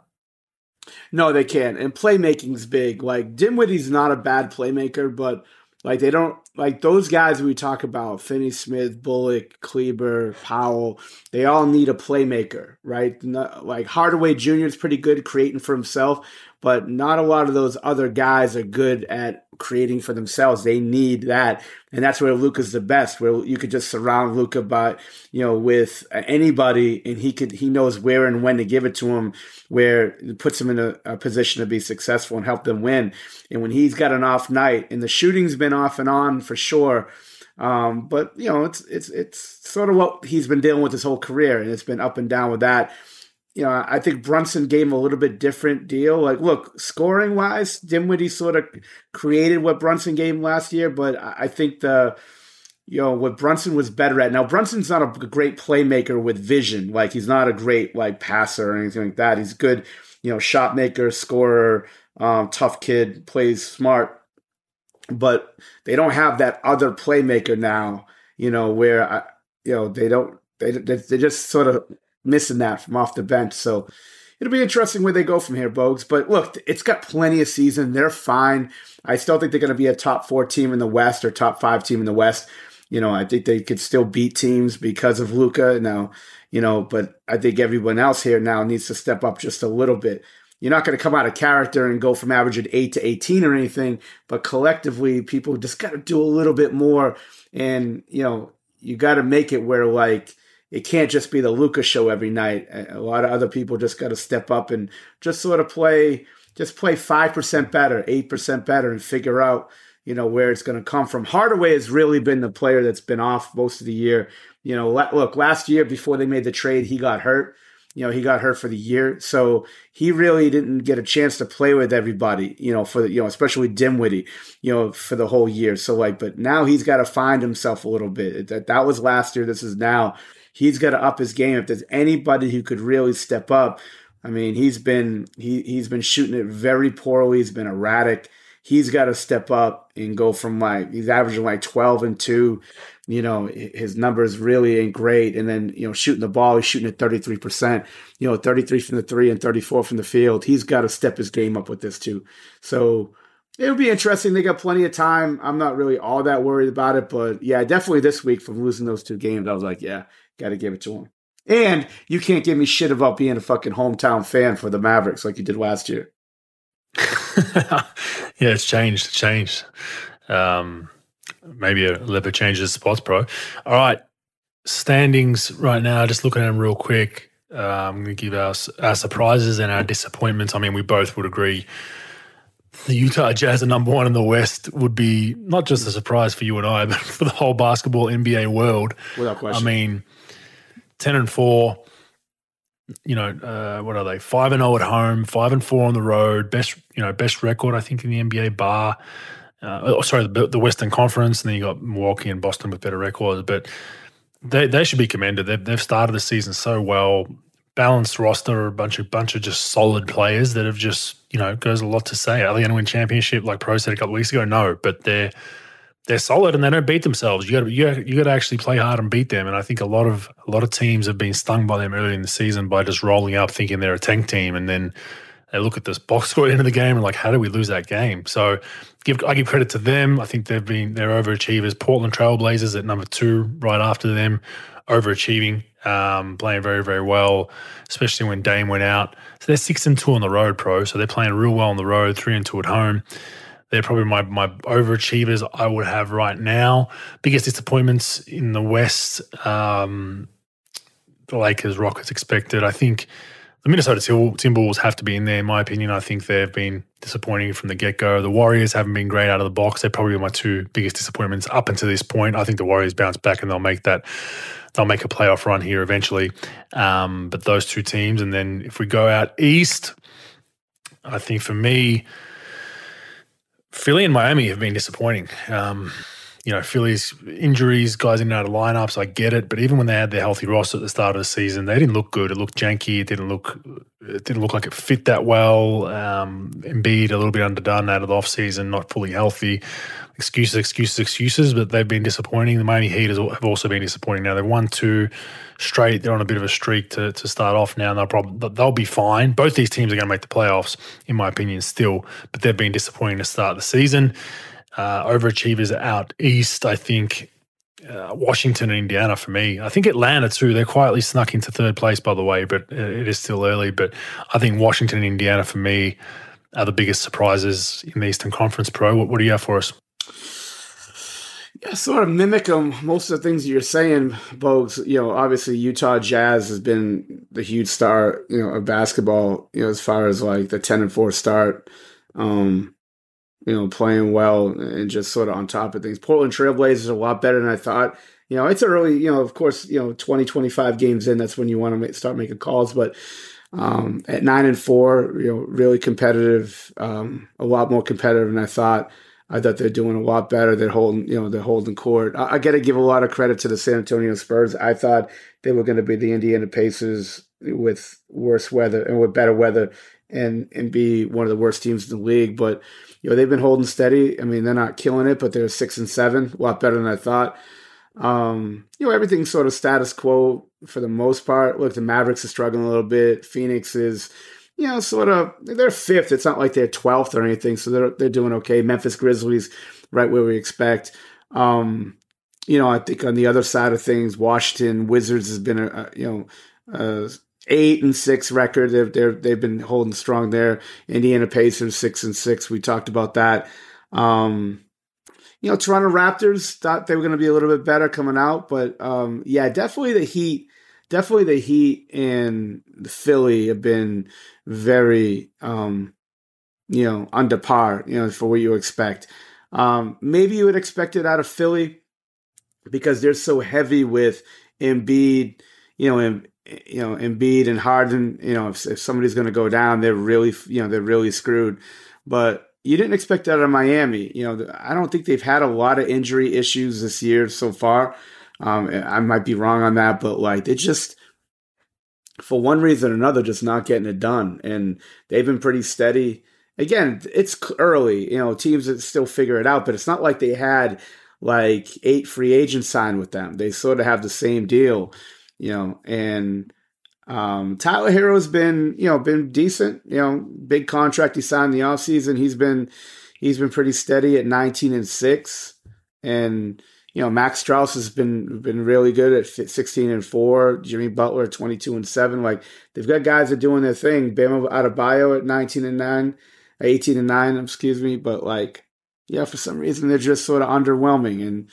No, they can't. And playmaking's big. Like Dinwiddie's not a bad playmaker, but like they don't like those guys we talk about, Finney Smith, Bullock, Kleber, Powell, they all need a playmaker, right? like Hardaway Jr. is pretty good creating for himself, but not a lot of those other guys are good at creating for themselves. They need that, and that's where Luka's the best. Where you could just surround Luka by, you know, with anybody, and he could he knows where and when to give it to him, where it puts him in a, a position to be successful and help them win. And when he's got an off night, and the shooting's been off and on for sure. Um, but you know, it's it's it's sort of what he's been dealing with his whole career, and it's been up and down with that you know, I think Brunson gave him a little bit different deal. Like, look, scoring wise, Dinwiddie sort of created what Brunson gave him last year, but I think the, you know, what Brunson was better at. Now, Brunson's not a great playmaker with vision. Like, he's not a great like passer or anything like that. He's good, you know, shot maker, scorer, um, tough kid, plays smart. But they don't have that other playmaker now. You know, where I, you know they don't they they just sort of missing that from off the bench. So it'll be interesting where they go from here, Bogues. But look, it's got plenty of season. They're fine. I still think they're going to be a top four team in the West or top five team in the West. You know, I think they could still beat teams because of Luka now. You know, but I think everyone else here now needs to step up just a little bit. You're not going to come out of character and go from averaging eight to 18 or anything, but collectively, people just got to do a little bit more. And, you know, you got to make it where, like, it can't just be the Luka's show every night. A lot of other people just got to step up and just sort of play, just play five percent better, eight percent better, and figure out you know where it's going to come from. Hardaway has really been the player that's been off most of the year. You know, look, last year before they made the trade, he got hurt. You know, he got hurt for the year, so he really didn't get a chance to play with everybody. You know, for the, you know, especially Dinwiddie. You know, for the whole year. So like, but now he's got to find himself a little bit. That that was last year. This is now he's got to up his game. If there's anybody who could really step up, I mean, he's been he he's been shooting it very poorly. He's been erratic. He's got to step up and go from like he's averaging like 12 and 2. You know, his numbers really ain't great. And then, you know, shooting the ball, he's shooting at 33%, you know, 33 from the three and 34 from the field. He's got to step his game up with this too. So it would be interesting. They got plenty of time. I'm not really all that worried about it, but yeah, definitely this week from losing those two games, I was like, yeah, Got to give it to him. And you can't give me shit about being a fucking hometown fan for the Mavericks like you did last year. yeah, it's changed. It's changed. Um, maybe a little bit changes spots, bro. All right. Standings right now, just looking at them real quick. Uh, I'm going to give our, our surprises and our disappointments. I mean, we both would agree the Utah Jazz are number one in the West would be not just a surprise for you and I, but for the whole basketball NBA world. Without question. I mean, 10 and 4 you know uh, what are they? 5 and 0 at home 5 and 4 on the road best you know best record i think in the nba bar. Uh, oh, sorry the, the, western conference and then you got milwaukee and boston with better records but they, they should be commended. They've, they've started the season so well balanced roster a bunch of bunch of just solid players that have just you know goes a lot to say. Are they going to win championship like pro said a couple weeks ago? No but they're they're solid and they don't beat themselves. You got to you, you got to actually play hard and beat them. And I think a lot of a lot of teams have been stung by them early in the season by just rolling up thinking they're a tank team, and then they look at this box score at the end of the game and like, how do we lose that game? So give I give credit to them. I think they've been they're overachievers. Portland Trailblazers at number two, right after them, overachieving, um, playing very very well, especially when Dame went out. So they're six and two on the road, pro. So they're playing real well on the road, three and two at home. They're probably my, my overachievers I would have right now. Biggest disappointments in the West, um, the Lakers, Rockets expected. I think the Minnesota Timberwolves have to be in there, in my opinion. I think they've been disappointing from the get go. The Warriors haven't been great out of the box. They're probably my two biggest disappointments up until this point. I think the Warriors bounce back and they'll make that. They'll make a playoff run here eventually. Um, but those two teams, and then if we go out east, I think for me, Philly and Miami have been disappointing. Um, you know, Philly's injuries, guys in and out of lineups, I get it. But even when they had their healthy roster at the start of the season, they didn't look good. It looked janky. It didn't look it didn't look like it fit that well. Um, Embiid a little bit underdone out of the offseason, not fully healthy. Excuses, excuses, excuses, but they've been disappointing. The Miami Heat have also been disappointing. Now they've won two straight. They're on a bit of a streak to, to start off now. And they'll probably they'll be fine. Both these teams are going to make the playoffs, in my opinion, still. But they've been disappointing to start the season uh, overachievers out east. I think uh, Washington and Indiana for me. I think Atlanta too. They're quietly snuck into third place, by the way, but it is still early. But I think Washington and Indiana for me are the biggest surprises in the Eastern Conference. Pro, what, what do you have for us? Yeah, sort of mimic them. Most of the things you're saying, Bogues. You know, obviously Utah Jazz has been the huge star, you know, of basketball. You know, as far as like the ten and four start. Um, you know, playing well and just sort of on top of things. Portland Trailblazers are a lot better than I thought. You know, it's early, you know, of course, you know, 20, 25 games in, that's when you want to make, start making calls. But um, at nine and four, you know, really competitive, um, a lot more competitive than I thought. I thought they're doing a lot better. They're holding, you know, they're holding court. I, I got to give a lot of credit to the San Antonio Spurs. I thought they were going to be the Indiana Pacers with worse weather and with better weather and and be one of the worst teams in the league. But you know they've been holding steady. I mean they're not killing it, but they're six and seven, a lot better than I thought. Um, you know everything's sort of status quo for the most part. Look, the Mavericks are struggling a little bit. Phoenix is. You know, sort of, they're fifth. It's not like they're twelfth or anything, so they're they're doing okay. Memphis Grizzlies, right where we expect. Um, you know, I think on the other side of things, Washington Wizards has been a, a you know eight and six record. They've they're, they've been holding strong there. Indiana Pacers six and six. We talked about that. Um, you know, Toronto Raptors thought they were going to be a little bit better coming out, but um, yeah, definitely the Heat, definitely the Heat and the Philly have been very, um, you know, under par, you know, for what you expect. Um, maybe you would expect it out of Philly because they're so heavy with Embiid, you know, and you know, Embiid and Harden, you know, if, if somebody's going to go down, they're really, you know, they're really screwed. But you didn't expect that of Miami. You know, I don't think they've had a lot of injury issues this year so far. Um, I might be wrong on that, but like they just, for one reason or another, just not getting it done. And they've been pretty steady. Again, it's early. You know, teams that still figure it out, but it's not like they had like eight free agents signed with them. They sort of have the same deal you know, and um, Tyler Herro's been, you know, been decent, you know, big contract he signed in the offseason. He's been he's been pretty steady at 19 and 6 and you know, Max Strus has been been really good at 16 and 4, Jimmy Butler 22 and 7. Like they've got guys that are doing their thing. Bam Adebayo at 19 and 9, uh, 18 and 9, excuse me, but like yeah, for some reason they're just sort of underwhelming and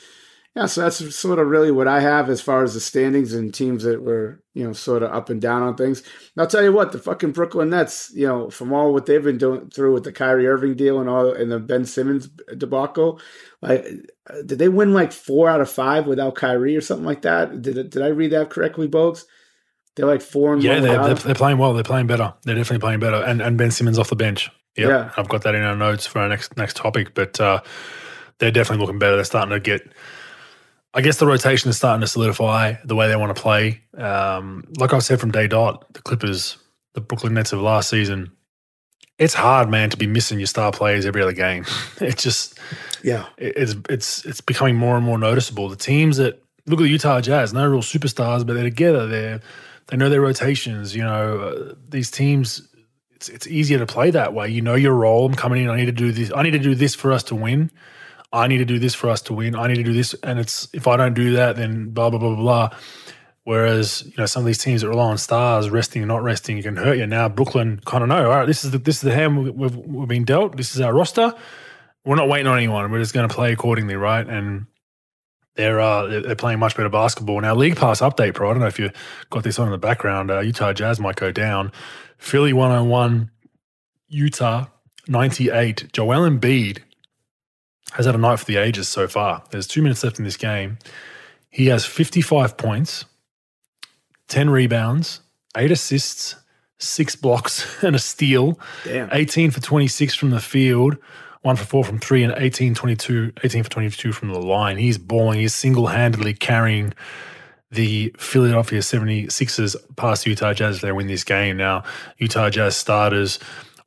yeah, so that's sort of really what I have as far as the standings and teams that were, you know, sort of up and down on things. And I'll tell you what, the fucking Brooklyn Nets, you know, from all what they've been doing through with the Kyrie Irving deal and all and the Ben Simmons debacle, like did they win like four out of five without Kyrie or something like that? Did did I read that correctly, Bogues? They're like four and yeah, they're, they're, they're, playing well. They're playing better. They're definitely playing better. And and Ben Simmons off the bench. Yep. Yeah, I've got that in our notes for our next next topic. But uh, they're definitely looking better. They're starting to get I guess the rotation is starting to solidify the way they want to play. Um, like I said from day dot, the Clippers, the Brooklyn Nets of last season, it's hard, man, to be missing your star players every other game. It's just, yeah, it's it's it's becoming more and more noticeable. The teams that look at the Utah Jazz, no real superstars, but they're together. They they know their rotations. You know, uh, these teams. It's it's easier to play that way. You know your role. I'm coming in. I need to do this. I need to do this for us to win. I need to do this for us to win. I need to do this, and it's if I don't do that, then blah blah blah blah blah. Whereas you know some of these teams that rely on stars resting and not resting, can hurt you. Now Brooklyn kind of know. All right, this is the this is the hand we've, we've been dealt. This is our roster. We're not waiting on anyone. We're just going to play accordingly, right? And they're uh, they're playing much better basketball now. League Pass update, bro. I don't know if you got this on in the background. Uh, Utah Jazz might go down. Philly one hundred one, Utah ninety eight. Joel Embiid has had a night for the ages so far. There's two minutes left in this game. He has 55 points, 10 rebounds, eight assists, six blocks, and a steal. Damn. 18 for 26 from the field, one for four from three, and 18, 22, 18 for 22 from the line. He's balling. He's single handedly carrying the Philadelphia 76ers past Utah Jazz. They win this game. Now, Utah Jazz starters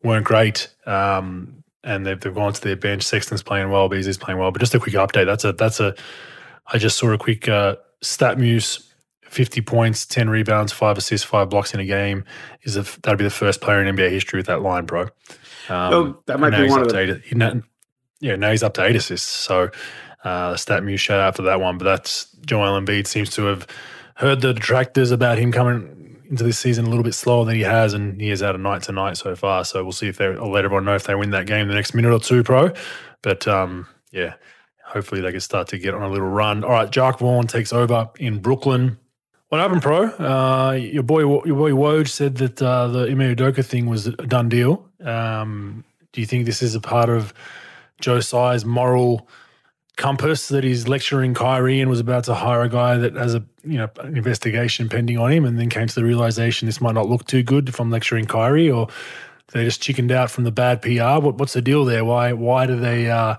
weren't great. Um, and they've, they've gone to their bench. Sexton's playing well, Beasley's playing well. But just a quick update. That's a that's a. I just saw a quick uh, StatMuse. 50 points, 10 rebounds, five assists, five blocks in a game is a, that'd be the first player in NBA history with that line, bro. Um, oh, that might be one of the. Eight, now, yeah, now he's up to eight assists. So, uh, StatMuse shout out for that one. But that's Joel Embiid seems to have heard the detractors about him coming into this season a little bit slower than he has, and he has had a night to night so far. So we'll see if they. I'll let everyone know if they win that game the next minute or two, pro. But um, yeah, hopefully they can start to get on a little run. All right, Jacque Vaughn takes over in Brooklyn. What happened, pro? Uh, your boy, your boy Woj said that uh, the Ime Udoka thing was a done deal. Um, do you think this is a part of Joe Tsai's moral? compass that he's lecturing Kyrie and was about to hire a guy that has a you know an investigation pending on him, and then came to the realization this might not look too good if I'm lecturing Kyrie, or they just chickened out from the bad PR. What, what's the deal there? Why why do they uh,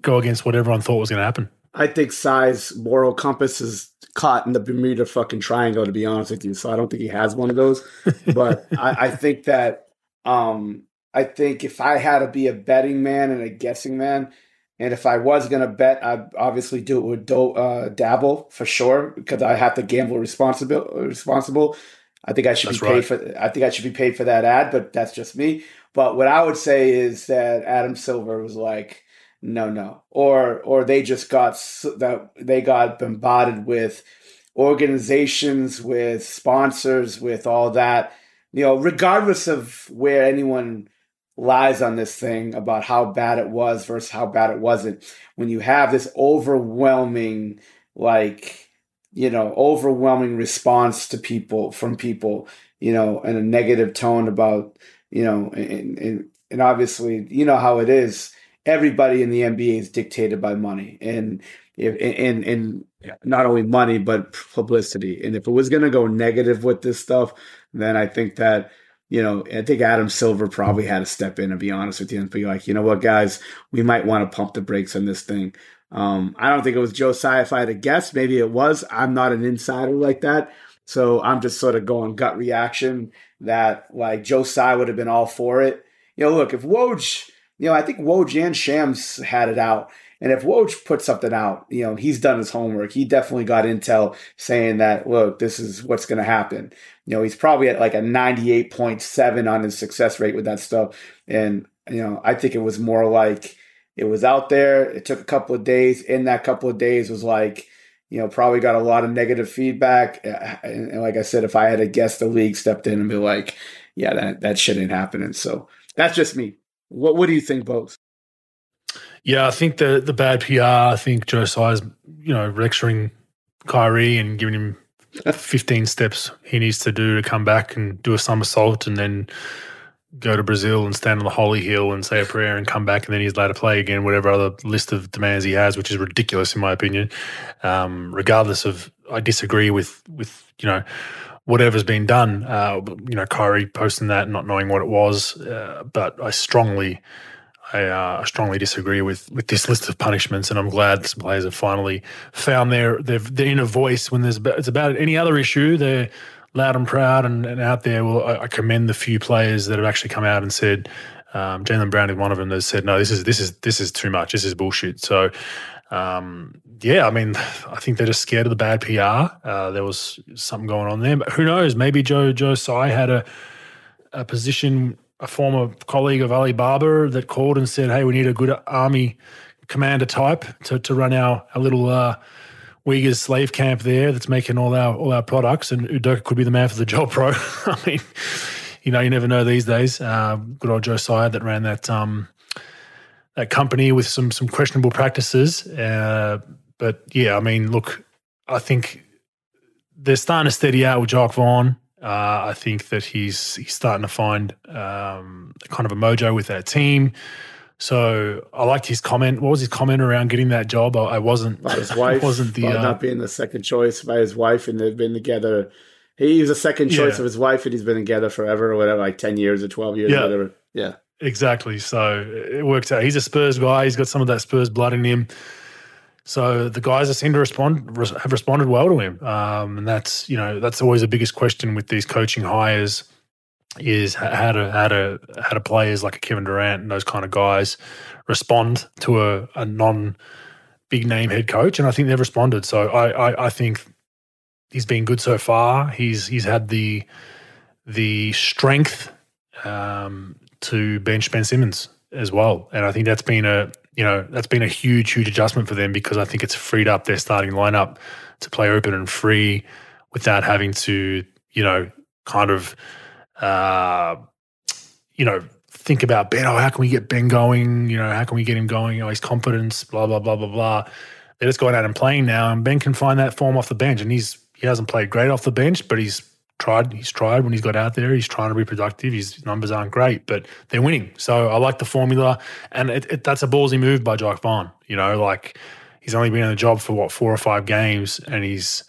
go against what everyone thought was going to happen? I think Tsai's moral compass is caught in the Bermuda fucking triangle. To be honest with you, so I don't think he has one of those. but I, I think that um, I think if I had to be a betting man and a guessing man, and if I was going to bet, I'd obviously do it with do, uh, Dabble for sure because I have to gamble responsible. Responsible. I think I should that's be paid right. for. I think I should be paid for that ad, but that's just me. But what I would say is that Adam Silver was like, no, no, or or they just got that they got bombarded with organizations, with sponsors, with all that. You know, regardless of where anyone lies on this thing about how bad it was versus how bad it wasn't. When you have this overwhelming, like, you know, overwhelming response to people from people, you know, in a negative tone about, you know, and, and, and obviously, you know how it is. Everybody in the NBA is dictated by money and, and, and not only money, but publicity. And if it was going to go negative with this stuff, then I think that you know, I think Adam Silver probably had to step in and be honest with you and be like, you know what, guys, we might want to pump the brakes on this thing. Um, I don't think it was Joe Tsai. If I had to guess, maybe it was. I'm not an insider like that. So I'm just sort of going gut reaction that like Joe Tsai would have been all for it. You know, look, if Woj, you know, I think Woj and Shams had it out. And if Woj put something out, you know, he's done his homework. He definitely got intel saying that, look, this is what's going to happen. You know, he's probably at like a 98.7 on his success rate with that stuff. And, you know, I think it was more like it was out there. It took a couple of days. In that couple of days was like, you know, probably got a lot of negative feedback. Uh, and, and like I said, if I had a guess, the league stepped in and be like, yeah, that, that shit ain't happening. So that's just me. What, what do you think, Bogues? Yeah, I think the the bad PR. I think Joe Tsai's, you know, lecturing Kyrie and giving him 15 steps he needs to do to come back and do a somersault and then go to Brazil and stand on the holy hill and say a prayer and come back and then he's allowed to play again, whatever other list of demands he has, which is ridiculous in my opinion. Um, regardless of, I disagree with with you know whatever's been done. Uh, you know, Kyrie posting that, not knowing what it was, uh, but I strongly I uh, strongly disagree with with this list of punishments, and I'm glad some players have finally found their their, their inner voice when there's it's about any other issue. They're loud and proud and, and out there. Well, I, I, commend the few players that have actually come out and said. Um, Jaylen Brown is one of them that said, "No, this is this is this is too much. This is bullshit." So, um, yeah, I mean, I think they're just scared of the bad PR. Uh, there was something going on there, but who knows? Maybe Joe Joe Tsai had a a position a former colleague of Ali that called and said, "Hey, we need a good army commander type to, to run our, our little uh, Uyghurs slave camp there that's making all our all our products." And Udoka could be the man for the job, bro. I mean, you know, you never know these days. Uh, good old Joe Tsai that ran that um, that company with some some questionable practices. Uh, but yeah, I mean, look, I think they're starting to steady out with Jacque Vaughn. Uh, I think that he's he's starting to find um, kind of a mojo with that team. So I liked his comment. What was his comment around getting that job? I, I wasn't. By his wife wasn't the uh, not being the second choice by his wife, and they've been together. He's a second choice yeah. of his wife, and he's been together forever, or whatever, like ten years or twelve years, yeah. whatever. Yeah. Exactly. So it works out. He's a Spurs guy. He's got some of that Spurs blood in him. So the guys that seem to respond have responded well to him, um, and that's you know that's always the biggest question with these coaching hires is how to how to how to players like a Kevin Durant and those kind of guys respond to a, a non big name head coach, and I think they've responded. So I, I, I think he's been good so far. He's he's had the the strength um, to bench Ben Simmons as well, and I think that's been a you know that's been a huge huge adjustment for them because I think it's freed up their starting lineup to play open and free without having to you know kind of uh, you know think about Ben. Oh, how can we get Ben going? You know, how can we get him going? Oh, his confidence, blah blah blah blah blah. They're just going out and playing now, and Ben can find that form off the bench, and he's he hasn't played great off the bench, but he's tried. He's tried when he's got out there. He's trying to be productive. His numbers aren't great, but they're winning. So I like the formula, and it, it, that's a ballsy move by Jacque Vaughn. You know, like he's only been in the job for what four or five games, and he's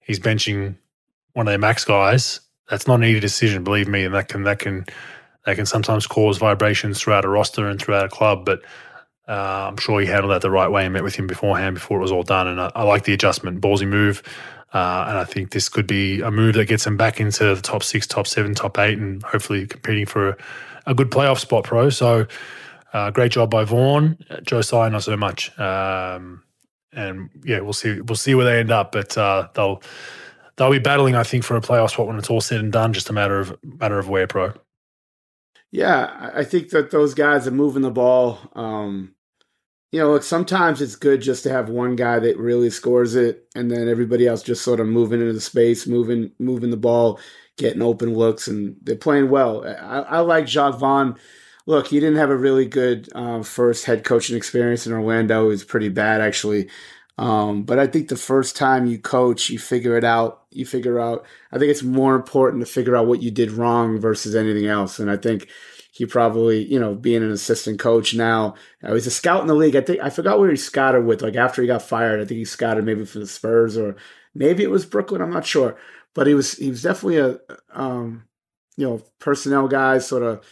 he's benching one of their max guys. That's not an easy decision, believe me, and that can that can that can sometimes cause vibrations throughout a roster and throughout a club. But uh, I'm sure he handled that the right way and met with him beforehand before it was all done. And I, I like the adjustment, ballsy move. Uh, and I think this could be a move that gets them back into the top six, top seven, top eight, and hopefully competing for a, a good playoff spot, pro. So uh, great job by Vaughn. Joe Tsai, not so much. Um, and yeah, we'll see. We'll see where they end up, but uh, they'll they'll be battling, I think, for a playoff spot when it's all said and done. Just a matter of matter of where, pro. Yeah, I think that those guys are moving the ball. Um, you know, look, sometimes it's good just to have one guy that really scores it, and then everybody else just sort of moving into the space, moving, moving the ball, getting open looks, and they're playing well. I, I like Jacque Vaughn. Look, he didn't have a really good um, first head coaching experience in Orlando. It was pretty bad, actually. Um, but I think the first time you coach, you figure it out. You figure out. I think it's more important to figure out what you did wrong versus anything else. And I think he probably, you know, being an assistant coach now. Uh, he's a scout in the league. I think I forgot where he scouted with. Like after he got fired, I think he scouted maybe for the Spurs or maybe it was Brooklyn. I'm not sure, but he was he was definitely a um, you know personnel guy. Sort of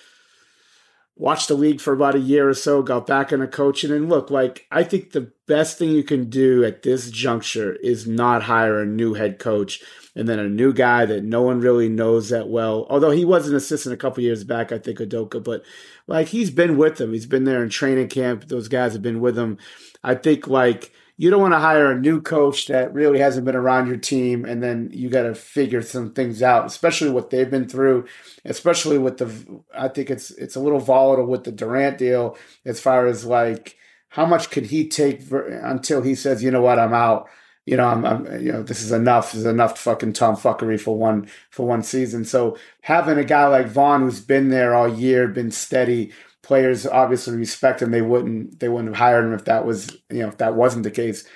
watched the league for about a year or so. Got back into coaching, and look, like I think the best thing you can do at this juncture is not hire a new head coach and then a new guy that no one really knows that well. Although he was an assistant a couple years back, I think Udoka, but like he's been with them. He's been there in training camp. Those guys have been with him. I think like you don't want to hire a new coach that really hasn't been around your team, and then you got to figure some things out, especially what they've been through, especially with the. I think it's it's a little volatile with the Durant deal as far as like how much could he take for, until he says, you know what, I'm out you know, I'm, I'm, you know, this is enough. This is enough fucking tomfuckery for one for one season. So having a guy like Vaughn who's been there all year, been steady, players obviously respect him. They wouldn't they wouldn't have hired him if that was you know if that wasn't the case.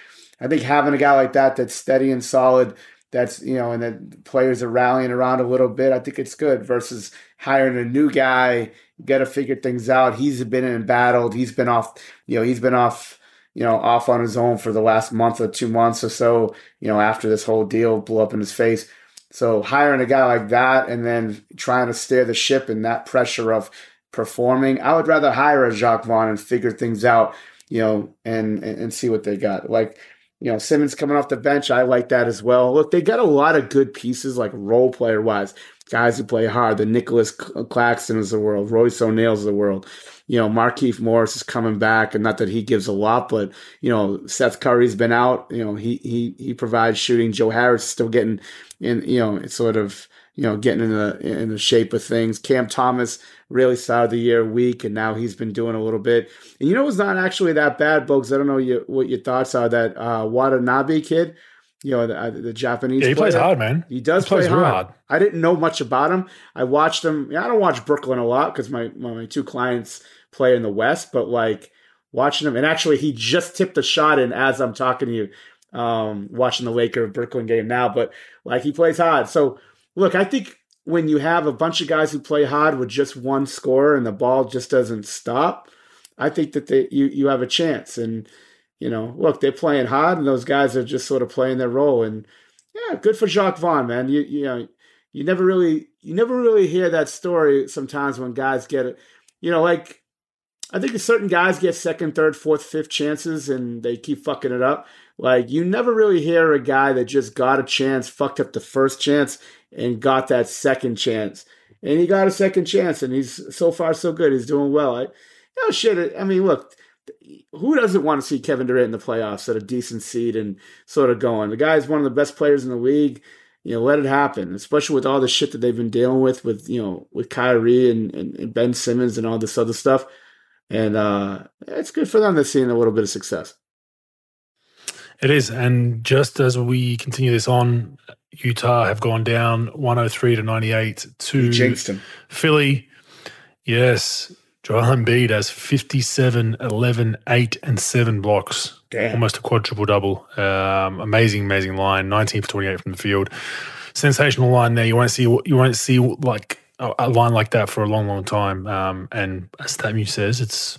I think having a guy like that that's steady and solid, that's you know, and that players are rallying around a little bit. I think it's good versus hiring a new guy. Got to figure things out. He's been embattled. He's been off. You know, he's been off you know, off on his own for the last month or two months or so, you know, after this whole deal blew up in his face. So hiring a guy like that and then trying to steer the ship and that pressure of performing, I would rather hire a Jacque Vaughn and figure things out, you know, and, and see what they got. Like, you know, Simmons coming off the bench, I like that as well. Look, they got a lot of good pieces, like role player wise, guys who play hard. The Nicholas Claxton is the world, Royce O'Neale's the world you know, Markieff Morris is coming back, and not that he gives a lot, but you know, Seth Curry's been out. You know, he he he provides shooting. Joe Harris still getting in. You know, it's sort of you know getting in the in the shape of things. Cam Thomas really started the year weak, and now he's been doing a little bit. And you know, it's not actually that bad, folks. I don't know your, what your thoughts are. That uh, Watanabe kid you know, the, uh, the Japanese. Yeah, he player. plays hard, man. He does he play hard. hard. I didn't know much about him. I watched him. Yeah, I don't watch Brooklyn a lot because my, my two clients play in the West, but like watching him, and actually he just tipped a shot in as I'm talking to you, um, watching the Laker Brooklyn game now. But like he plays hard. So look, I think when you have a bunch of guys who play hard with just one scorer and the ball just doesn't stop, I think that they you you have a chance. And you know, look, they're playing hard, and those guys are just sort of playing their role. And yeah, good for Jacque Vaughn, man. You you know, you never really you never really hear that story sometimes when guys get it you know, like I think certain guys get second, third, fourth, fifth chances and they keep fucking it up. Like you never really hear a guy that just got a chance, fucked up the first chance, and got that second chance. And he got a second chance, and he's so far so good. He's doing well. I, you know, shit. I mean, look, who doesn't want to see Kevin Durant in the playoffs at a decent seed and sort of going? The guy's one of the best players in the league. You know, let it happen, especially with all the shit that they've been dealing with, with you know, with Kyrie and, and, and Ben Simmons and all this other stuff. And uh, it's good for them to see a little bit of success. It is. And just as we continue this on, Utah have gone down 103 to 98 to Philly. Yes. Joel Embiid has 57, 11, 8, and 7 blocks. Damn. Almost a quadruple double. Um, amazing, amazing line. 19 for 28 from the field. Sensational line there. You won't see you won't see like a, line like that for a long, long time. Um, and as Statmuse says, it's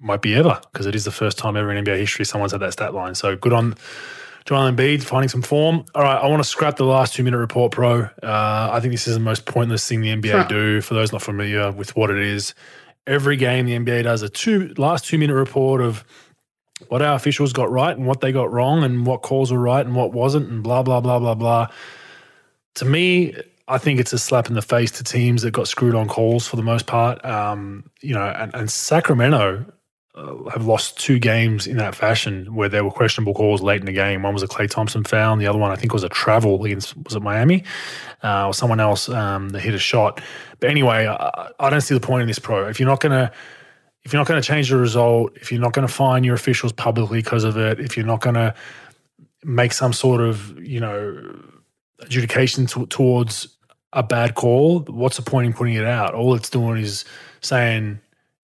might be ever because it is the first time ever in NBA history someone's had that stat line. So good on Joel Embiid finding some form. All right, I want to scrap the last two minute report, pro. Uh, I think this is the most pointless thing the NBA huh. do. For those not familiar with what it is, every game the NBA does a two last two minute report of what our officials got right and what they got wrong and what calls were right and what wasn't and blah blah blah blah blah. To me, I think it's a slap in the face to teams that got screwed on calls for the most part. Um, you know, and, and Sacramento uh, have lost two games in that fashion where there were questionable calls late in the game. One was a Klay Thompson foul, the other one I think was a travel against was it Miami uh, or someone else um, that hit a shot. But anyway, I, I don't see the point in this pro. If you're not gonna if you're not to change the result, if you're not to fine your officials publicly because of it, if you're not to make some sort of you know adjudication t- towards a bad call, what's the point in putting it out? All it's doing is saying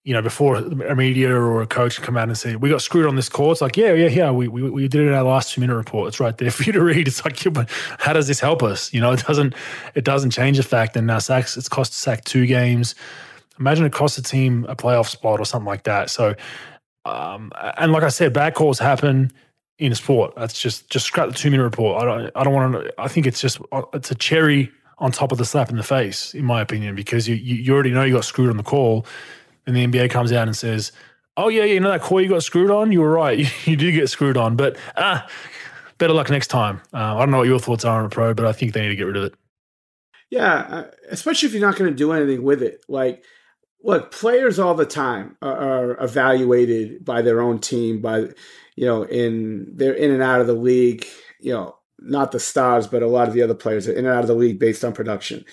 you know, before a media or a coach come out and say, we got screwed on this call. It's like, yeah, yeah, yeah. We, we, we did it in our last two minute report. It's right there for you to read. It's like, yeah, but how does this help us? You know, it doesn't, it doesn't change the fact. And now sacks, it's cost Sack two games. Imagine it costs a team a playoff spot or something like that. So, um, and like I said, bad calls happen in sport. That's just, just scrap the two minute report. I don't, I don't want to, I think it's just, it's a cherry on top of the slap in the face, in my opinion, because you, you already know you got screwed on the call and the NBA comes out and says, "Oh yeah, you know that call you got screwed on? You were right. You, do get screwed on, but ah, better luck next time." Uh, I don't know what your thoughts are on a pro, but I think they need to get rid of it. Yeah, uh, especially if you're not going to do anything with it. Like, look, players all the time are, are evaluated by their own team, by you know, in they're in and out of the league. You know, not the stars, but a lot of the other players are in and out of the league based on production.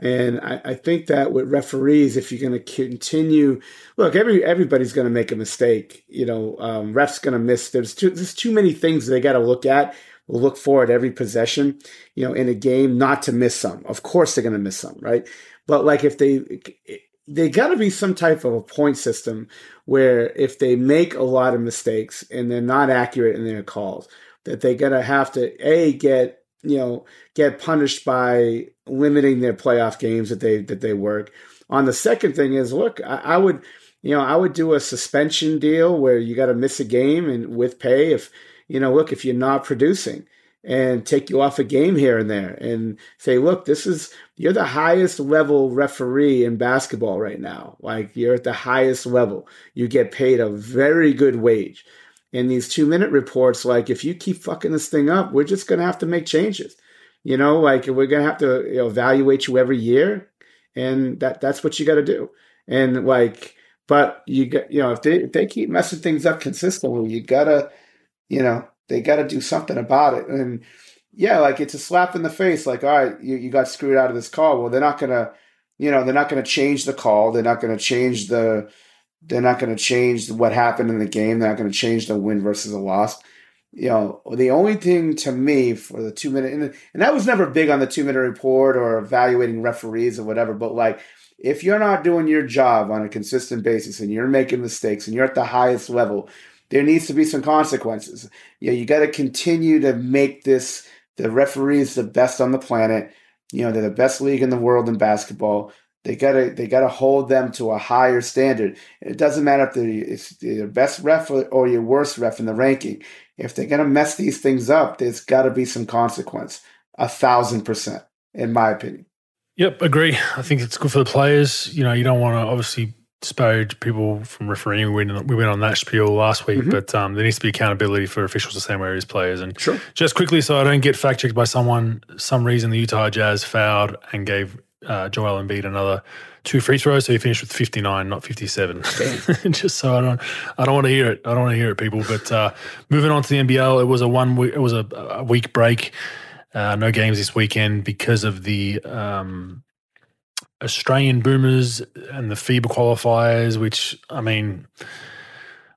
And I, I, think that with referees, if you're going to continue, look, every everybody's going to make a mistake. You know, um, refs going to miss. There's too, there's too many things they got to look at. Look for at every possession. You know, in a game, not to miss some. Of course, they're going to miss some, right? But like if they they got to be some type of a point system where if they make a lot of mistakes and they're not accurate in their calls, that they got to have to a get you know get punished by limiting their playoff games that they that they work. On the second thing is, look, I, I would, you know, I would do a suspension deal where you got to miss a game and with pay if, you know, look if you're not producing and take you off a game here and there and say, look, this is you're the highest level referee in basketball right now. Like you're at the highest level. You get paid a very good wage. In these two minute reports, like if you keep fucking this thing up, we're just gonna have to make changes. You know, like we're gonna have to you know, evaluate you every year, and that that's what you got to do. And like, but you get you know if they if they keep messing things up consistently, you gotta you know they got to do something about it. And yeah, like it's a slap in the face. Like, all right, you, you got screwed out of this call. Well, they're not gonna, you know, they're not gonna change the call. They're not gonna change the, they're not gonna change what happened in the game. They're not gonna change the win versus a loss you know, the only thing to me for the two minute, and, that was never big on the two minute report or evaluating referees or whatever, but like, if you're not doing your job on a consistent basis and you're making mistakes and you're at the highest level, there needs to be some consequences. You know, you got to continue to make this the referees the best on the planet. You know, they're the best league in the world in basketball. They gotta they gotta hold them to a higher standard. It doesn't matter if they're, it's the best ref or your worst ref in the ranking if they're going to mess these things up, there's got to be some consequence. A thousand percent, in my opinion. Yep, agree. I think it's good for the players. You know, you don't want to obviously disparage people from refereeing. We went, we went on that spiel last week, Mhm. but um, there needs to be accountability for officials the same way as players. And Sure. just quickly, so I don't get fact checked by someone, some reason the Utah Jazz fouled and gave uh, Joel Embiid another two free throws, so he finished with fifty nine, not fifty seven. just so I don't, I don't want to hear it. I don't want to hear it, people. But uh, moving on to the NBL, it was a one week, it was a, a week break. Uh, no games this weekend because of the um, Australian Boomers and the FIBA qualifiers, which I mean,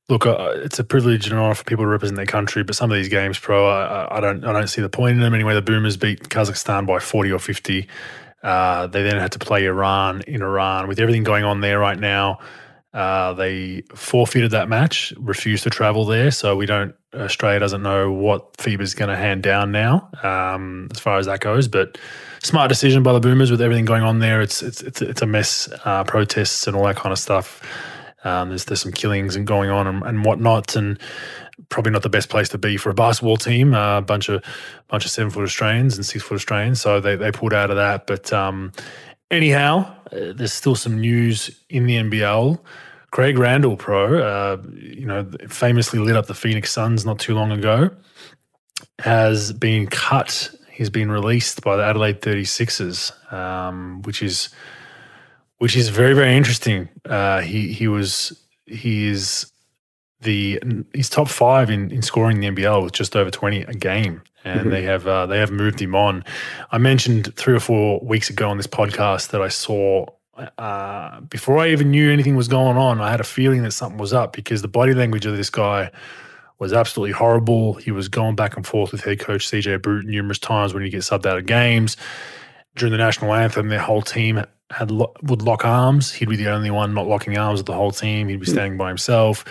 look, uh, it's a privilege and honor for people to represent their country. But some of these games, pro, I, I don't, I don't see the point in them anyway. The Boomers beat Kazakhstan by forty or fifty. Uh, they then had to play Iran in Iran with everything going on there right now. Uh, they forfeited that match, refused to travel there, so we don't. Australia doesn't know what FIBA is going to hand down now, um, as far as that goes. But smart decision by the Boomers with everything going on there. It's it's it's, it's a mess. Uh, protests and all that kind of stuff. Um, there's there's some killings and going on and, and whatnot, and probably not the best place to be for a basketball team. Uh, a bunch of bunch of seven foot Australians and six foot Australians, so they they pulled out of that. But um, anyhow, uh, there's still some news in the NBL. Craig Randall, pro, uh, you know, famously lit up the Phoenix Suns not too long ago, has been cut. He's been released by the Adelaide 36ers, um, which is which is very very interesting. Uh, he he was he is the he's top five in, in scoring in the NBL with just over 20 a game. And Mhm. they have uh, they have moved him on. I mentioned three or four weeks ago on this podcast that I saw uh, before I even knew anything was going on. I had a feeling that something was up because the body language of this guy was absolutely horrible. He was going back and forth with head coach CJ Bruton numerous times when he gets subbed out of games. During the national anthem, their whole team had lo- would lock arms. He'd be the only one not locking arms with the whole team. He'd be Hmm. standing by himself.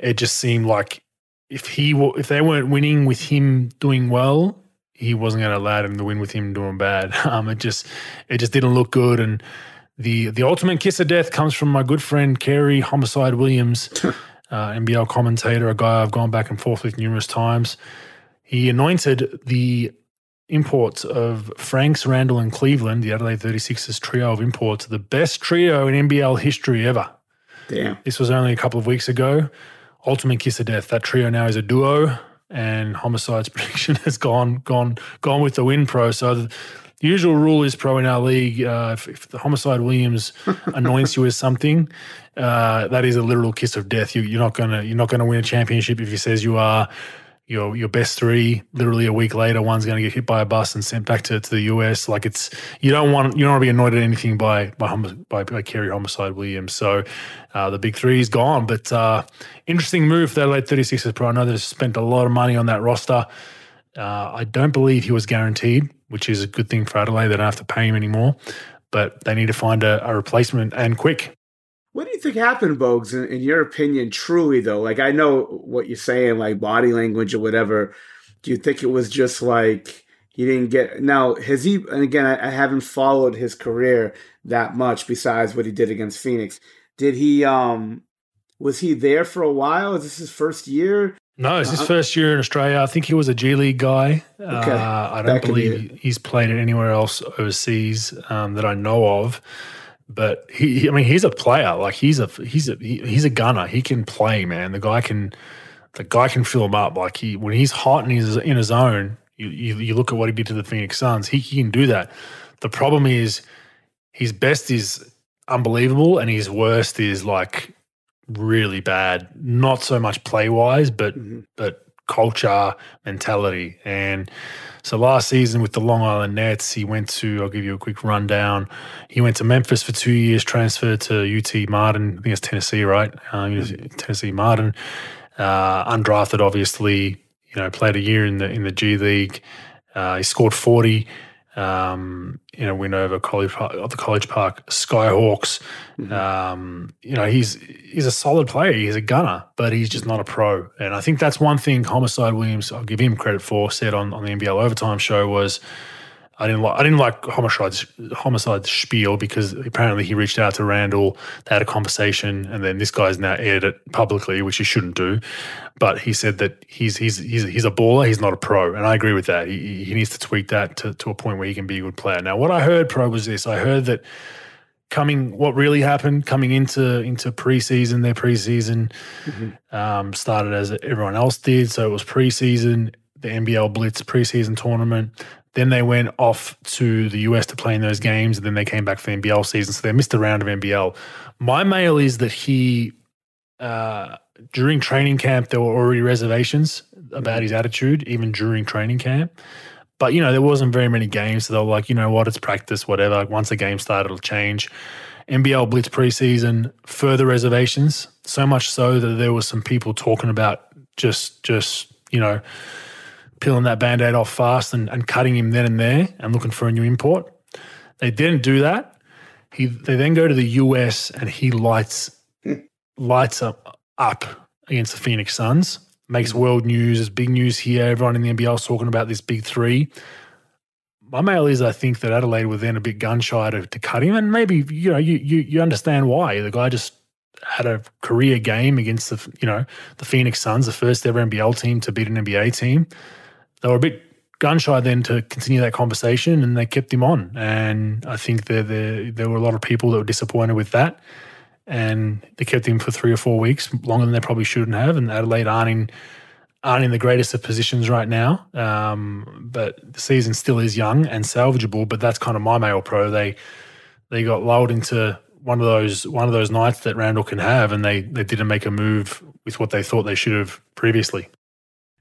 It just seemed like if he wa- if they weren't winning with him doing well, he wasn't going to allow them to win with him doing bad. Um, it just it just didn't look good. And the the ultimate kiss of death comes from my good friend Corey Homicide Williams, uh, NBL commentator, a guy I've gone back and forth with numerous times. He anointed the imports of Franks, Randall, and Cleveland, the Adelaide 36ers trio of imports, the best trio in NBL history ever. Damn. This was only a couple of weeks ago. Ultimate kiss of death. That trio now is a duo, and Homicide's prediction has gone gone gone with the win pro. So the usual rule is pro in our league. Uh, if, if the Homicide Williams anoints you as something, uh, that is a literal kiss of death. You, you're not gonna you're not gonna win a championship if he says you are. Your your best three, literally a week later, one's going to get hit by a bus and sent back to, to the US. Like it's you don't want you don't want to be annoyed at anything by by by, by Corey Homicide Williams. So uh, the big three is gone. But uh, interesting move for Adelaide 36ers Pro. I know they've spent a lot of money on that roster. Uh, I don't believe he was guaranteed, which is a good thing for Adelaide. They don't have to pay him anymore. But they need to find a, a replacement and quick. What do you think happened, Bogues, in, in your opinion, truly, though? Like, I know what you're saying, like body language or whatever. Do you think it was just like he didn't get. Now, has he, and again, I, I haven't followed his career that much besides what he did against Phoenix. Did he, um, was he there for a while? Is this his first year? No, it's his Uh-uh. first year in Australia. I think he was a G League guy. Okay. Uh, I don't could be believe he's played it anywhere else overseas um, that I know of. But he, I mean, he's a player. Like he's a he's a he, he's a gunner. He can play, man. The guy can the guy can fill him up. Like he when he's hot and he's in his zone. You, you you look at what he did to the Phoenix Suns. He, he can do that. The problem is his best is unbelievable, and his worst is like really bad. Not so much play wise, but Mhm. but culture, mentality. And so last season with the Long Island Nets, he went to, I'll give you a quick rundown. He went to Memphis for two years, transferred to UT Martin. I think it's Tennessee, right? Uh, Tennessee Martin. Uh, undrafted, obviously, you know, played a year in the in the G League. Uh, he scored 40 um, you know, win over College Park, the College Park Skyhawks. Mhm. Um, you know, he's he's a solid player. He's a gunner, but he's just not a pro. And I think that's one thing Homicide Williams, I'll give him credit for, said on, on the NBL Overtime show was I didn't like I didn't like Homicide's Homicide's spiel because apparently he reached out to Randall, they had a conversation, and then this guy's now aired it publicly, which he shouldn't do. But he said that he's he's he's he's a baller, he's not a pro, and I agree with that. He he needs to tweak that to, to a point where he can be a good player. Now, what I heard, pro, was this: I heard that coming what really happened coming into into preseason. Their preseason mm-hmm. um, started as everyone else did, so it was preseason, the NBL Blitz preseason tournament. Then they went off to the US to play in those games, and then they came back for the NBL season. So they missed a round of NBL. My mail is that he, uh, during training camp, there were already reservations about mm-hmm. his attitude, even during training camp. But you know, there wasn't very many games, so they were like, you know what, it's practice, whatever. Once a game started, it'll change. NBL Blitz preseason, further reservations. So much so that there was some people talking about just, just you know, peeling that band-aid off fast and, and cutting him then and there and looking for a new import. They didn't do that. He they then go to the US and he lights lights up up against the Phoenix Suns makes mm. world news. It's big news here. Everyone in the NBL is talking about this big three. My mail is I think that Adelaide were then a bit gun shy to, to cut him, and maybe you know you, you you understand why the guy just had a career game against the you know the Phoenix Suns, the first ever NBL team to beat an NBA team. They were a bit gun shy then to continue that conversation, and they kept him on. And I think there there there were a lot of people that were disappointed with that and they kept him for three or four weeks, longer than they probably shouldn't have. And Adelaide aren't in aren't in the greatest of positions right now. Um, but the season still is young and salvageable. But that's kind of my mail pro. They they got lulled into one of those one of those nights that Randall can have, and they they didn't make a move with what they thought they should have previously.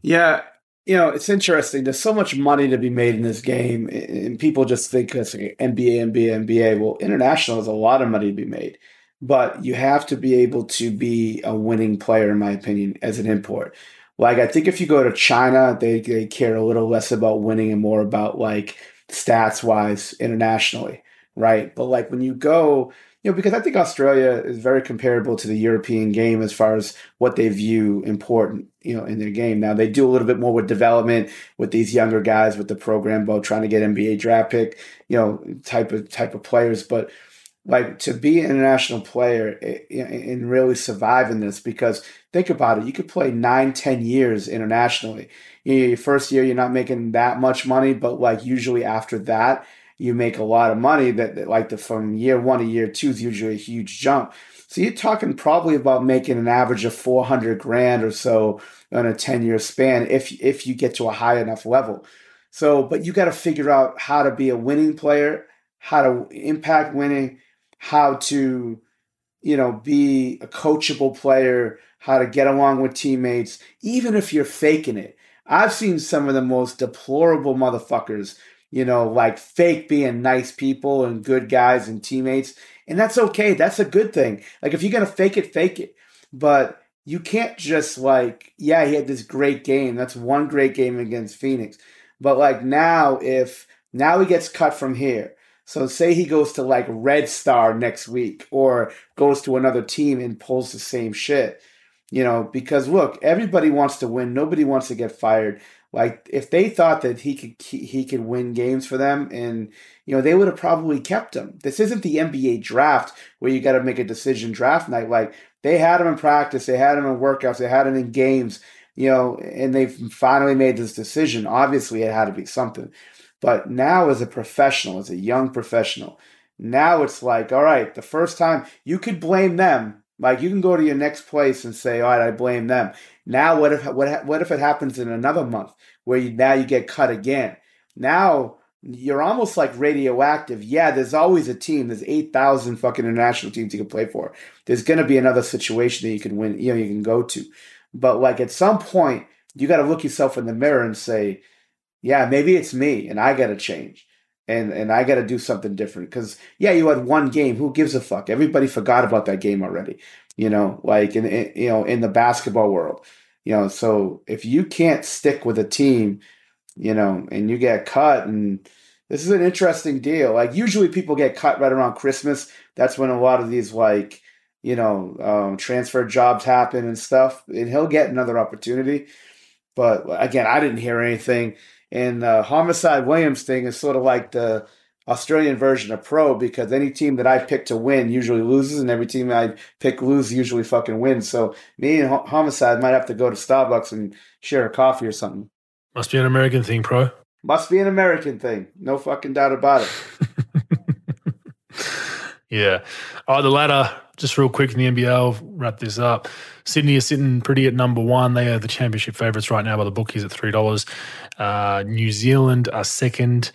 Yeah, you know, it's interesting. There's so much money to be made in this game, and people just think it's NBA, NBA, NBA. Well, international is a lot of money to be made but you have to be able to be a winning player, in my opinion, as an import. Like I think if you go to China, they, they care a little less about winning and more about like stats wise internationally, right? But like when you go, you know, because I think Australia is very comparable to the European game as far as what they view important, you know, in their game. Now they do a little bit more with development with these younger guys with the program both trying to get NBA draft pick, you know, type of type of players, but like to be an international player eh, and really survive in this because think about it you could play nine ten years internationally you know, your first year you're not making that much money but like usually after that you make a lot of money that, that like the from year one to year two is usually a huge jump so you're talking probably about making an average of 400 grand or so on a 10 year span if if you get to a high enough level so but you got to figure out how to be a winning player how to impact winning how to, you know, be a coachable player, how to get along with teammates, even if you're faking it. I've seen some of the most deplorable motherfuckers, you know, like fake being nice people and good guys and teammates. And that's okay. That's a good thing. Like if you're going to fake it, fake it. But you can't just like, yeah, he had this great game. That's one great game against Phoenix. But like now, if now he gets cut from here, so say he goes to like Red Star next week or goes to another team and pulls the same shit. You know, because look, everybody wants to win. Nobody wants to get fired. Like if they thought that he could he could win games for them and you know, they would have probably kept him. This isn't the NBA draft where you got to make a decision draft night. Like they had him in practice, they had him in workouts, they had him in games, you know, and they finally made this decision. Obviously, it had to be something. But now, as a professional, as a young professional, now it's like, all right, the first time you could blame them. Like you can go to your next place and say, all right, I blame them. Now, what if what what if it happens in another month where you now you get cut again? Now you're almost like radioactive. Yeah, there's always a team. There's eight thousand fucking international teams you can play for. There's gonna be another situation that you can win. You know, you can go to. But like at some point, you got to look yourself in the mirror and say, yeah, maybe it's me and I got to change and and I got to do something different because yeah, you had one game. Who gives a fuck? Everybody forgot about that game already. You know, like in, in you know in the basketball world. You know, so if you can't stick with a team, you know, and you get cut and this is an interesting deal. Like usually people get cut right around Christmas. That's when a lot of these like you know um, transfer jobs happen and stuff. And he'll get another opportunity. But again, I didn't hear anything. And the Homicide Williams thing is sort of like the Australian version of pro because any team that I pick to win usually loses, and every team I pick lose usually fucking wins. So me and Homicide might have to go to Starbucks and share a coffee or something. Must be an American thing, pro. Must be an American thing. No fucking doubt about it. Yeah. Oh, the ladder, just real quick in the NBL, I'll wrap this up. Sydney is sitting pretty at number one. They are the championship favourites right now by the bookies at $3. Uh, New Zealand are second.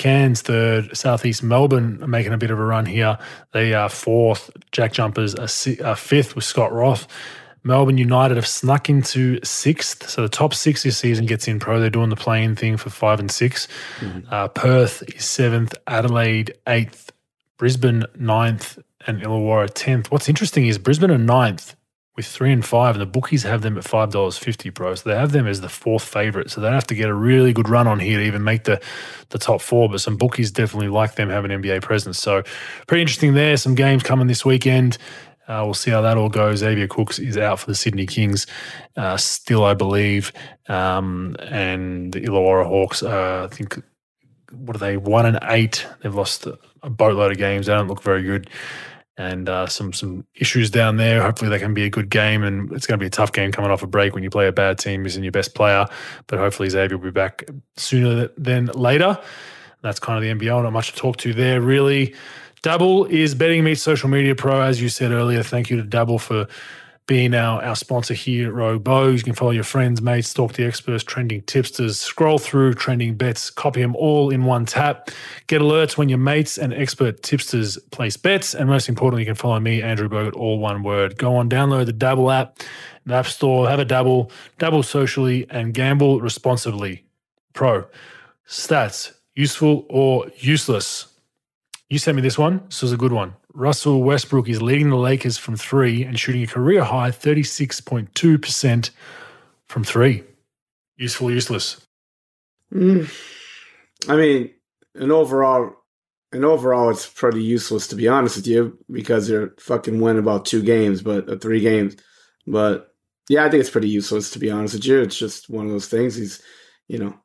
Cairns third. Southeast Melbourne are making a bit of a run here. They are fourth. Jack Jumpers are, are fifth with Scott Roth. Melbourne United have snuck into sixth. So the top six this season gets in pro. They're doing the playing thing for five and 6 mm-hmm. uh, Perth is seventh. Adelaide eighth. Brisbane ninth. And Illawarra tenth. What's interesting is Brisbane are ninth with three and five, and the bookies have them at five dollars fifty pro. So they have them as the fourth favorite. So they have to get a really good run on here to even make the the top four. But some bookies definitely like them having NBA presence. So pretty interesting there. Some games coming this weekend. Uh, we'll see how that all goes. Xavier Cooks is out for the Sydney Kings, uh, still, I believe. Um, and the Illawarra Hawks, uh, I think, what are they? One and eight. They've lost a boatload of games. They don't look very good. And uh, some some issues down there. Hopefully, they can be a good game, and it's going to be a tough game coming off a break when you play a bad team, isn't your best player. But hopefully, Xavier will be back sooner than later. That's kind of the NBL. Not much to talk to there, really. Dabble is Betting Meets Social Media Pro, as you said earlier. Thank you to Dabble for being our, our sponsor here at Bows. You can follow your friends, mates, talk the experts, trending tipsters, scroll through trending bets, copy them all in one tap. Get alerts when your mates and expert tipsters place bets. And most importantly, you can follow me, Andrew Bogut, all one word. Go on, download the Dabble app, the App Store, have a dabble, dabble socially, and gamble responsibly. Pro. Stats, useful or useless? You sent me this one. This was a good one. Russell Westbrook is leading the Lakers from three and shooting a career high 36.2% from three. Useful, useless. Mm, I mean, in overall, in overall, it's pretty useless to be honest with you because they're fucking win about two games, but uh, three games. But yeah, I think it's pretty useless to be honest with you. It's just one of those things. He's, you know,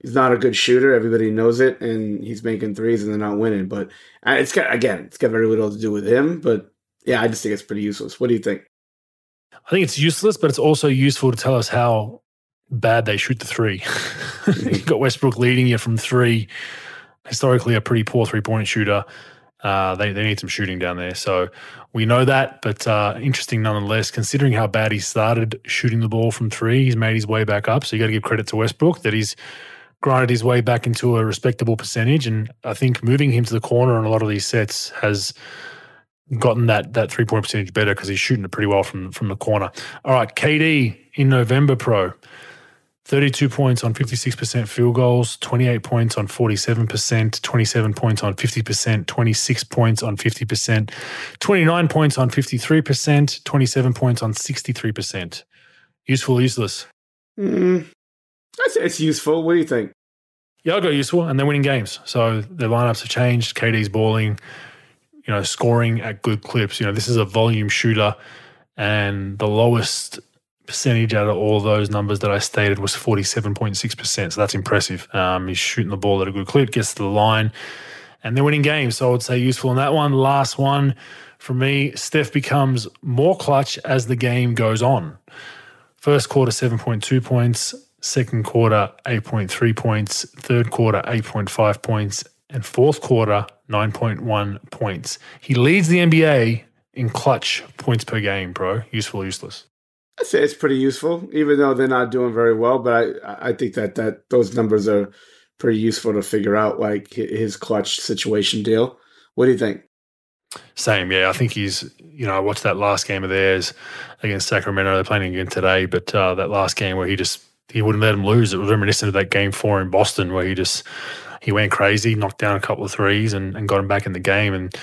he's not a good shooter. Everybody knows it, and he's making threes and they're not winning. But it's got again, it's got very little to do with him. But yeah, I just think it's pretty useless. What do you think? I think it's useless, but it's also useful to tell us how bad they shoot the three. You've got Westbrook leading you from three. Historically, a pretty poor three point shooter. Uh, they, they need some shooting down there. So we know that, but uh, interesting nonetheless, considering how bad he started shooting the ball from three, he's made his way back up. So you got to give credit to Westbrook that he's grinded his way back into a respectable percentage. And I think moving him to the corner on a lot of these sets has gotten that that three point percentage better because he's shooting it pretty well from from the corner. All right, KD in November Pro. 32 points on 56% field goals, 28 points on 47%, 27 points on 50%, 26 points on 50%, 29 points on 53%, 27 points on 63%. Useful, useless? Mm, I'd it's useful. What do you think? Yeah, I got useful, and they're winning games. So their lineups have changed. KD's balling, you know, scoring at good clips. You know, this is a volume shooter, and the lowest percentage out of all those numbers that I stated was forty-seven point six percent. So that's impressive. Um, he's shooting the ball at a good clip, gets to the line, and they're winning games. So I would say useful in that one. Last one for me, Steph becomes more clutch as the game goes on. First quarter, seven point two points second quarter 8.3 points, third quarter 8.5 points, and fourth quarter 9.1 points. He leads the NBA in clutch points per game, bro. Useful, useless. I say it's pretty useful, even though they're not doing very well. But I, I think that that those numbers are pretty useful to figure out, like his clutch situation deal. What do you think? Same, yeah. I think he's, you know, I watched that last game of theirs against Sacramento. They're playing again today, but uh, that last game where he just he wouldn't let him lose. It was reminiscent of that game four in Boston where he just he went crazy, knocked down a couple of threes, and, and got him back in the game. And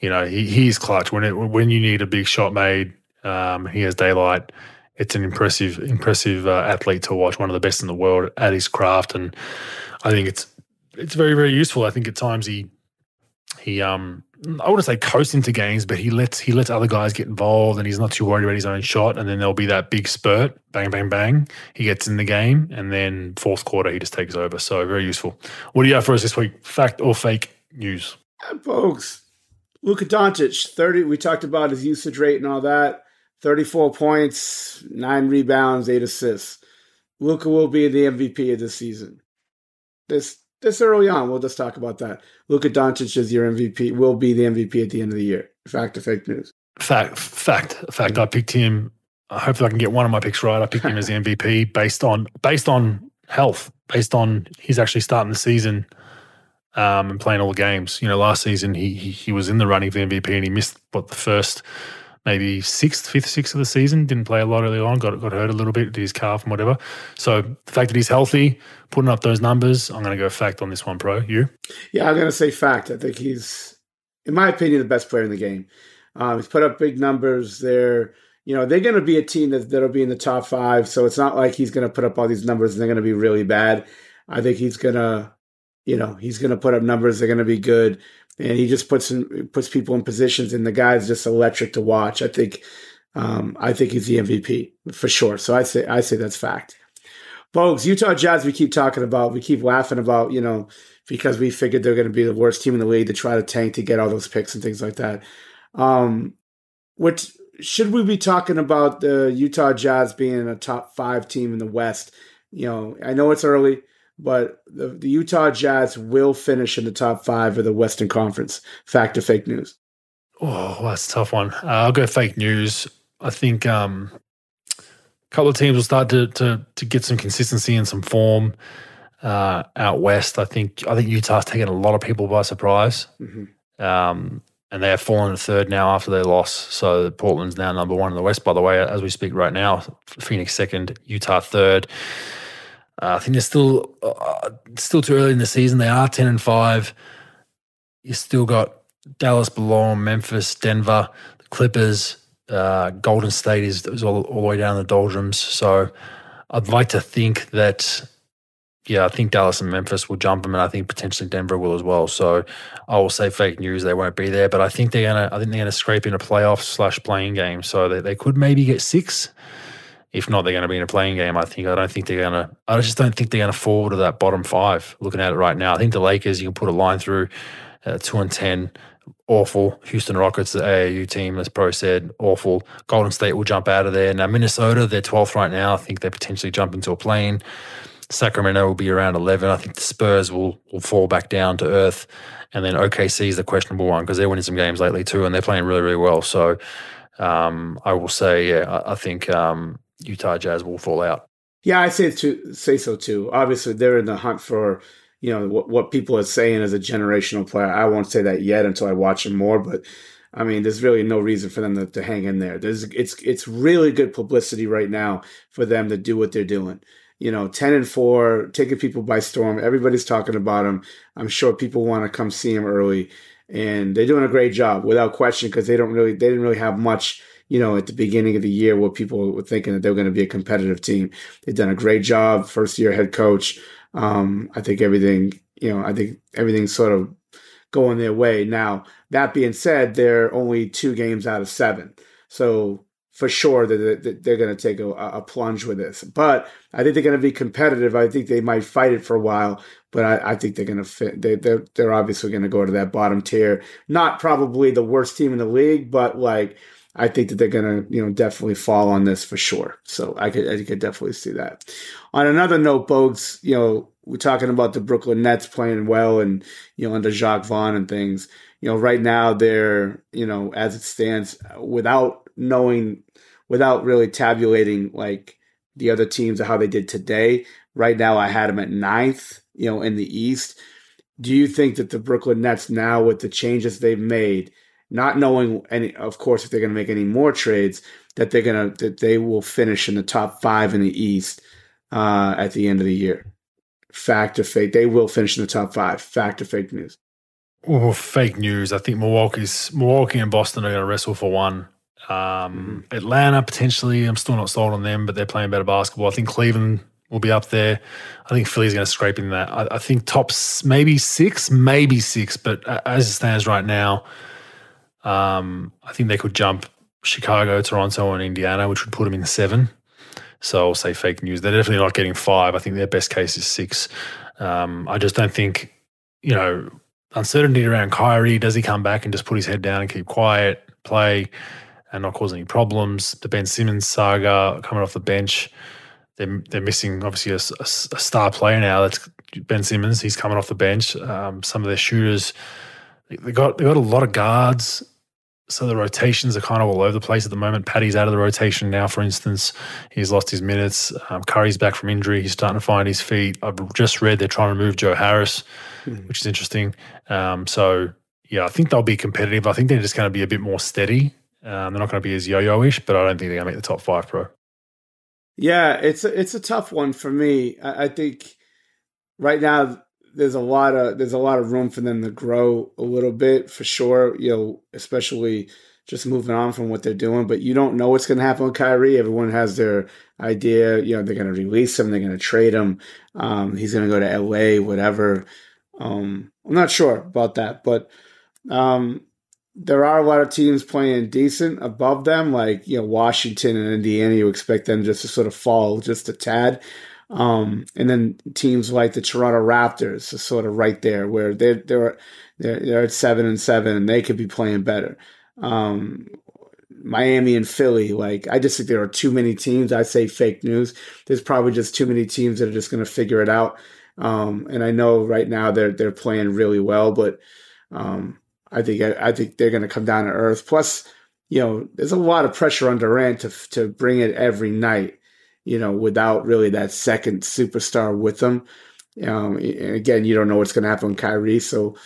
you know he he's clutch when it when you need a big shot made. Um, he has daylight. It's an impressive impressive uh, athlete to watch. One of the best in the world at his craft, and I think it's it's very very useful. I think at times he he um I wouldn't say coast into games, but he lets he lets other guys get involved, and he's not too worried about his own shot. And then there'll be that big spurt, bang, bang, bang. He gets in the game, and then fourth quarter he just takes over. So very useful. What do you have for us this week? Fact or fake news? Folks, Luka Doncic, thirty. We talked about his usage rate and all that. Thirty-four points, nine rebounds, eight assists. Luka will be the MVP of the season. This this early on, we'll just talk about that. Luka Doncic is your MVP. Will be the MVP at the end of the year. Fact or fake news? Fact, fact, fact. I picked him. Hopefully, I can get one of my picks right. I picked him as the MVP based on based on health, based on he's actually starting the season um, and playing all the games. You know, last season he, he he was in the running for the MVP and he missed what the first maybe sixth, fifth, sixth of the season. Didn't play a lot early on. Got got hurt a little bit, did his calf and whatever. So the fact that he's healthy, putting up those numbers, I'm going to go fact on this one, pro. You? Yeah, I'm going to say fact. I think he's, in my opinion, the best player in the game. Um, he's put up big numbers. They're you know they're going to be a team that that'll be in the top five. So it's not like he's going to put up all these numbers and they're going to be really bad. I think he's going to, you know, he's going to put up numbers. They're going to be good and he just puts in, puts people in positions, and the guy's just electric to watch. I think um, I think he's the MVP for sure. So I say I say that's fact. Folks, Utah Jazz, we keep talking about, we keep laughing about, you know, because we figured they're going to be the worst team in the league to try to tank to get all those picks and things like that. Um, what should we be talking about the Utah Jazz being a top five team in the West? You know, I know it's early but the, the Utah Jazz will finish in the top five of the Western Conference. Fact or fake news? Oh, that's a tough one. Uh, I'll go fake news. I think um, a couple of teams will start to to, to get some consistency and some form uh, out west. I think I think Utah's taken a lot of people by surprise, mm-hmm. um, and they have fallen to third now after their loss. So Portland's now number one in the West. By the way, as we speak right now, Phoenix second, Utah third. Uh, I think they're still uh, still too early in the season. They are ten and five. You still got Dallas below Memphis, Denver, the Clippers, uh, Golden State is, is all, all, the way down the doldrums. So I'd like to think that, yeah, I think Dallas and Memphis will jump them, and I think potentially Denver will as well. So I will say fake news; they won't be there, but I think they're gonna. I think they're gonna scrape in a playoff slash playing game. So they, they could maybe get six. If not, they're going to be in a playing game. I think. I don't think they're going to. I just don't think they're going to fall to that bottom five. Looking at it right now, I think the Lakers. You can put a line through uh, two and ten. Awful. Houston Rockets, the AAU team, as Pro said, awful. Golden State will jump out of there. Now Minnesota, they're 12th right now. I think they potentially jump into a plane. Sacramento will be around 11. I think the Spurs will will fall back down to earth. And then OKC is the questionable one because they're winning some games lately too, and they're playing really, really well. So um, I will say, yeah, I, I think um, Utah Jazz will fall out. Yeah, I say to say so too. Obviously, they're in the hunt for you know what, what people are saying as a generational player. I won't say that yet until I watch them more, but I mean, there's really no reason for them to, to hang in there. There's it's it's really good publicity right now for them to do what they're doing. You know, ten and four, taking people by storm. Everybody's talking about them. I'm sure people want to come see them early, and they're doing a great job without question because they don't really they didn't really have much you know, at the beginning of the year where people were thinking that they were going to be a competitive team. They've done a great job, first year head coach. Um, I think everything, you know, I think everything's sort of going their way. Now, that being said, they're only two games out of seven. So for sure that they're going to take a, a, plunge with this. But I think they're going to be competitive. I think they might fight it for a while, but I, I think they're going to fit. They, they're, they're obviously going to go to that bottom tier. Not probably the worst team in the league, but like – I think that they're to, you know, definitely fall on this for sure. So I could, I could definitely see that. On another note, Bogues, you know, we're talking about the Brooklyn Nets playing well and, you know, under Jacque Vaughn and things. You know, right now they're, you know, as it stands, without knowing, without really tabulating like the other teams or how they did today. Right now, I had them at ninth, you know, in the East. Do you think that the Brooklyn Nets now, with the changes they've made, not knowing any, of course, if they're going to make any more trades, that they're going to that they will finish in the top five in the East uh, at the end of the year. Fact or fake? They will finish in the top five. Fact or fake news? Oh, fake news. I think Milwaukee's Milwaukee and Boston are going to wrestle for one. Um, mm-hmm. Atlanta potentially. I'm still not sold on them, but they're playing better basketball. I think Cleveland will be up there. I think Philly's going to scrape in that. I, I think tops maybe six, maybe six, but as it stands right now, um, I think they could jump Chicago, Toronto, and Indiana, which would put them in seven. So I'll say fake news. They're definitely not getting five. I think their best case is six. Um, I just don't think, you know, uncertainty around Kyrie. Does he come back and just put his head down and keep quiet, play, and not cause any problems? The Ben Simmons saga coming off the bench. they're they're missing obviously a, a, a star player now. That's Ben Simmons. He's coming off the bench. Um, some of their shooters, they got they got a lot of guards. So the rotations are kind of all over the place at the moment. Patty's out of the rotation now, for instance. He's lost his minutes. Um, Curry's back from injury. He's starting to find his feet. I've just read they're trying to remove Joe Harris, mm. which is interesting. Um, so yeah, I think they'll be competitive. I think they're just going to be a bit more steady. Um, they're not going to be as yo-yo-ish, but I don't think they're going to make the top five, pro. Yeah, it's a, it's a tough one for me. I, I think right now there's a lot of there's a lot of room for them to grow a little bit for sure. You know, especially just moving on from what they're doing. But you don't know what's going to happen with Kyrie. Everyone has their idea. You know, they're going to release him. They're going to trade him. Um, he's going to go to LA, whatever. Um, I'm not sure about that, but um, there are a lot of teams playing decent above them, like you know Washington and Indiana. You expect them just to sort of fall just a tad, um, and then teams like the Toronto Raptors are sort of right there, where they're they're they're, they're at seven and seven, and they could be playing better. Um, Miami and Philly, like I just think there are too many teams. I say fake news. There's probably just too many teams that are just going to figure it out. Um, and I know right now they're they're playing really well, but um, I think I, think they're going to come down to earth. Plus, you know, there's a lot of pressure on Durant to to bring it every night. You know, without really that second superstar with them. Um, again, you don't know what's going to happen with Kyrie, so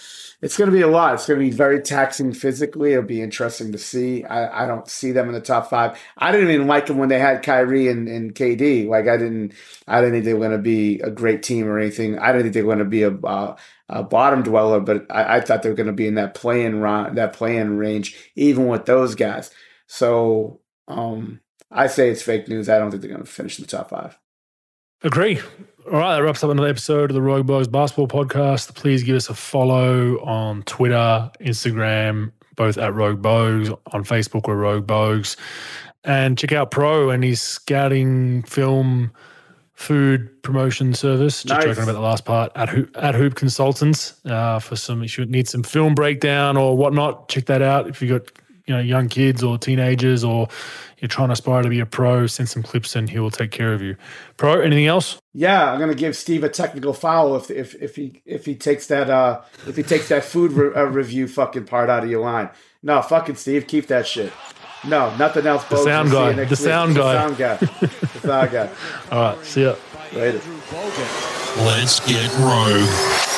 it's going to be a lot. It's going to be very taxing physically. It'll be interesting to see. I, I don't see them in the top five. I didn't even like them when they had Kyrie and, and KD. Like I didn't, I didn't think they were going to be a great team or anything. I didn't think they were going to be a, uh, a bottom dweller, but I, I thought they were going to be in that playing that playing range, even with those guys. So um, I say it's fake news. I don't think they're going to finish in the top five. Agree. All right, that wraps up another episode of the Rogue Bogues Basketball Podcast. Please give us a follow on Twitter, Instagram, both at Rogue Bogues, on Facebook or Rogue Bogues. And check out Pro and his scouting film food promotion service. Just nice. joking about the last part at Hoop, at Hoop Consultants uh, for some. If you need some film breakdown or whatnot, check that out. If you got you know young kids or teenagers or you're trying to aspire to be a pro, send some clips and he will take care of you. Pro, anything else? Yeah, I'm gonna give Steve a technical foul if if if he if he takes that uh if he takes that food re- uh, review fucking part out of your line. No, fucking Steve, keep that shit. No, nothing else. The sound guy. The sound guy. the sound guy. the sound guy. All right. See ya. Later. Let's get rogue.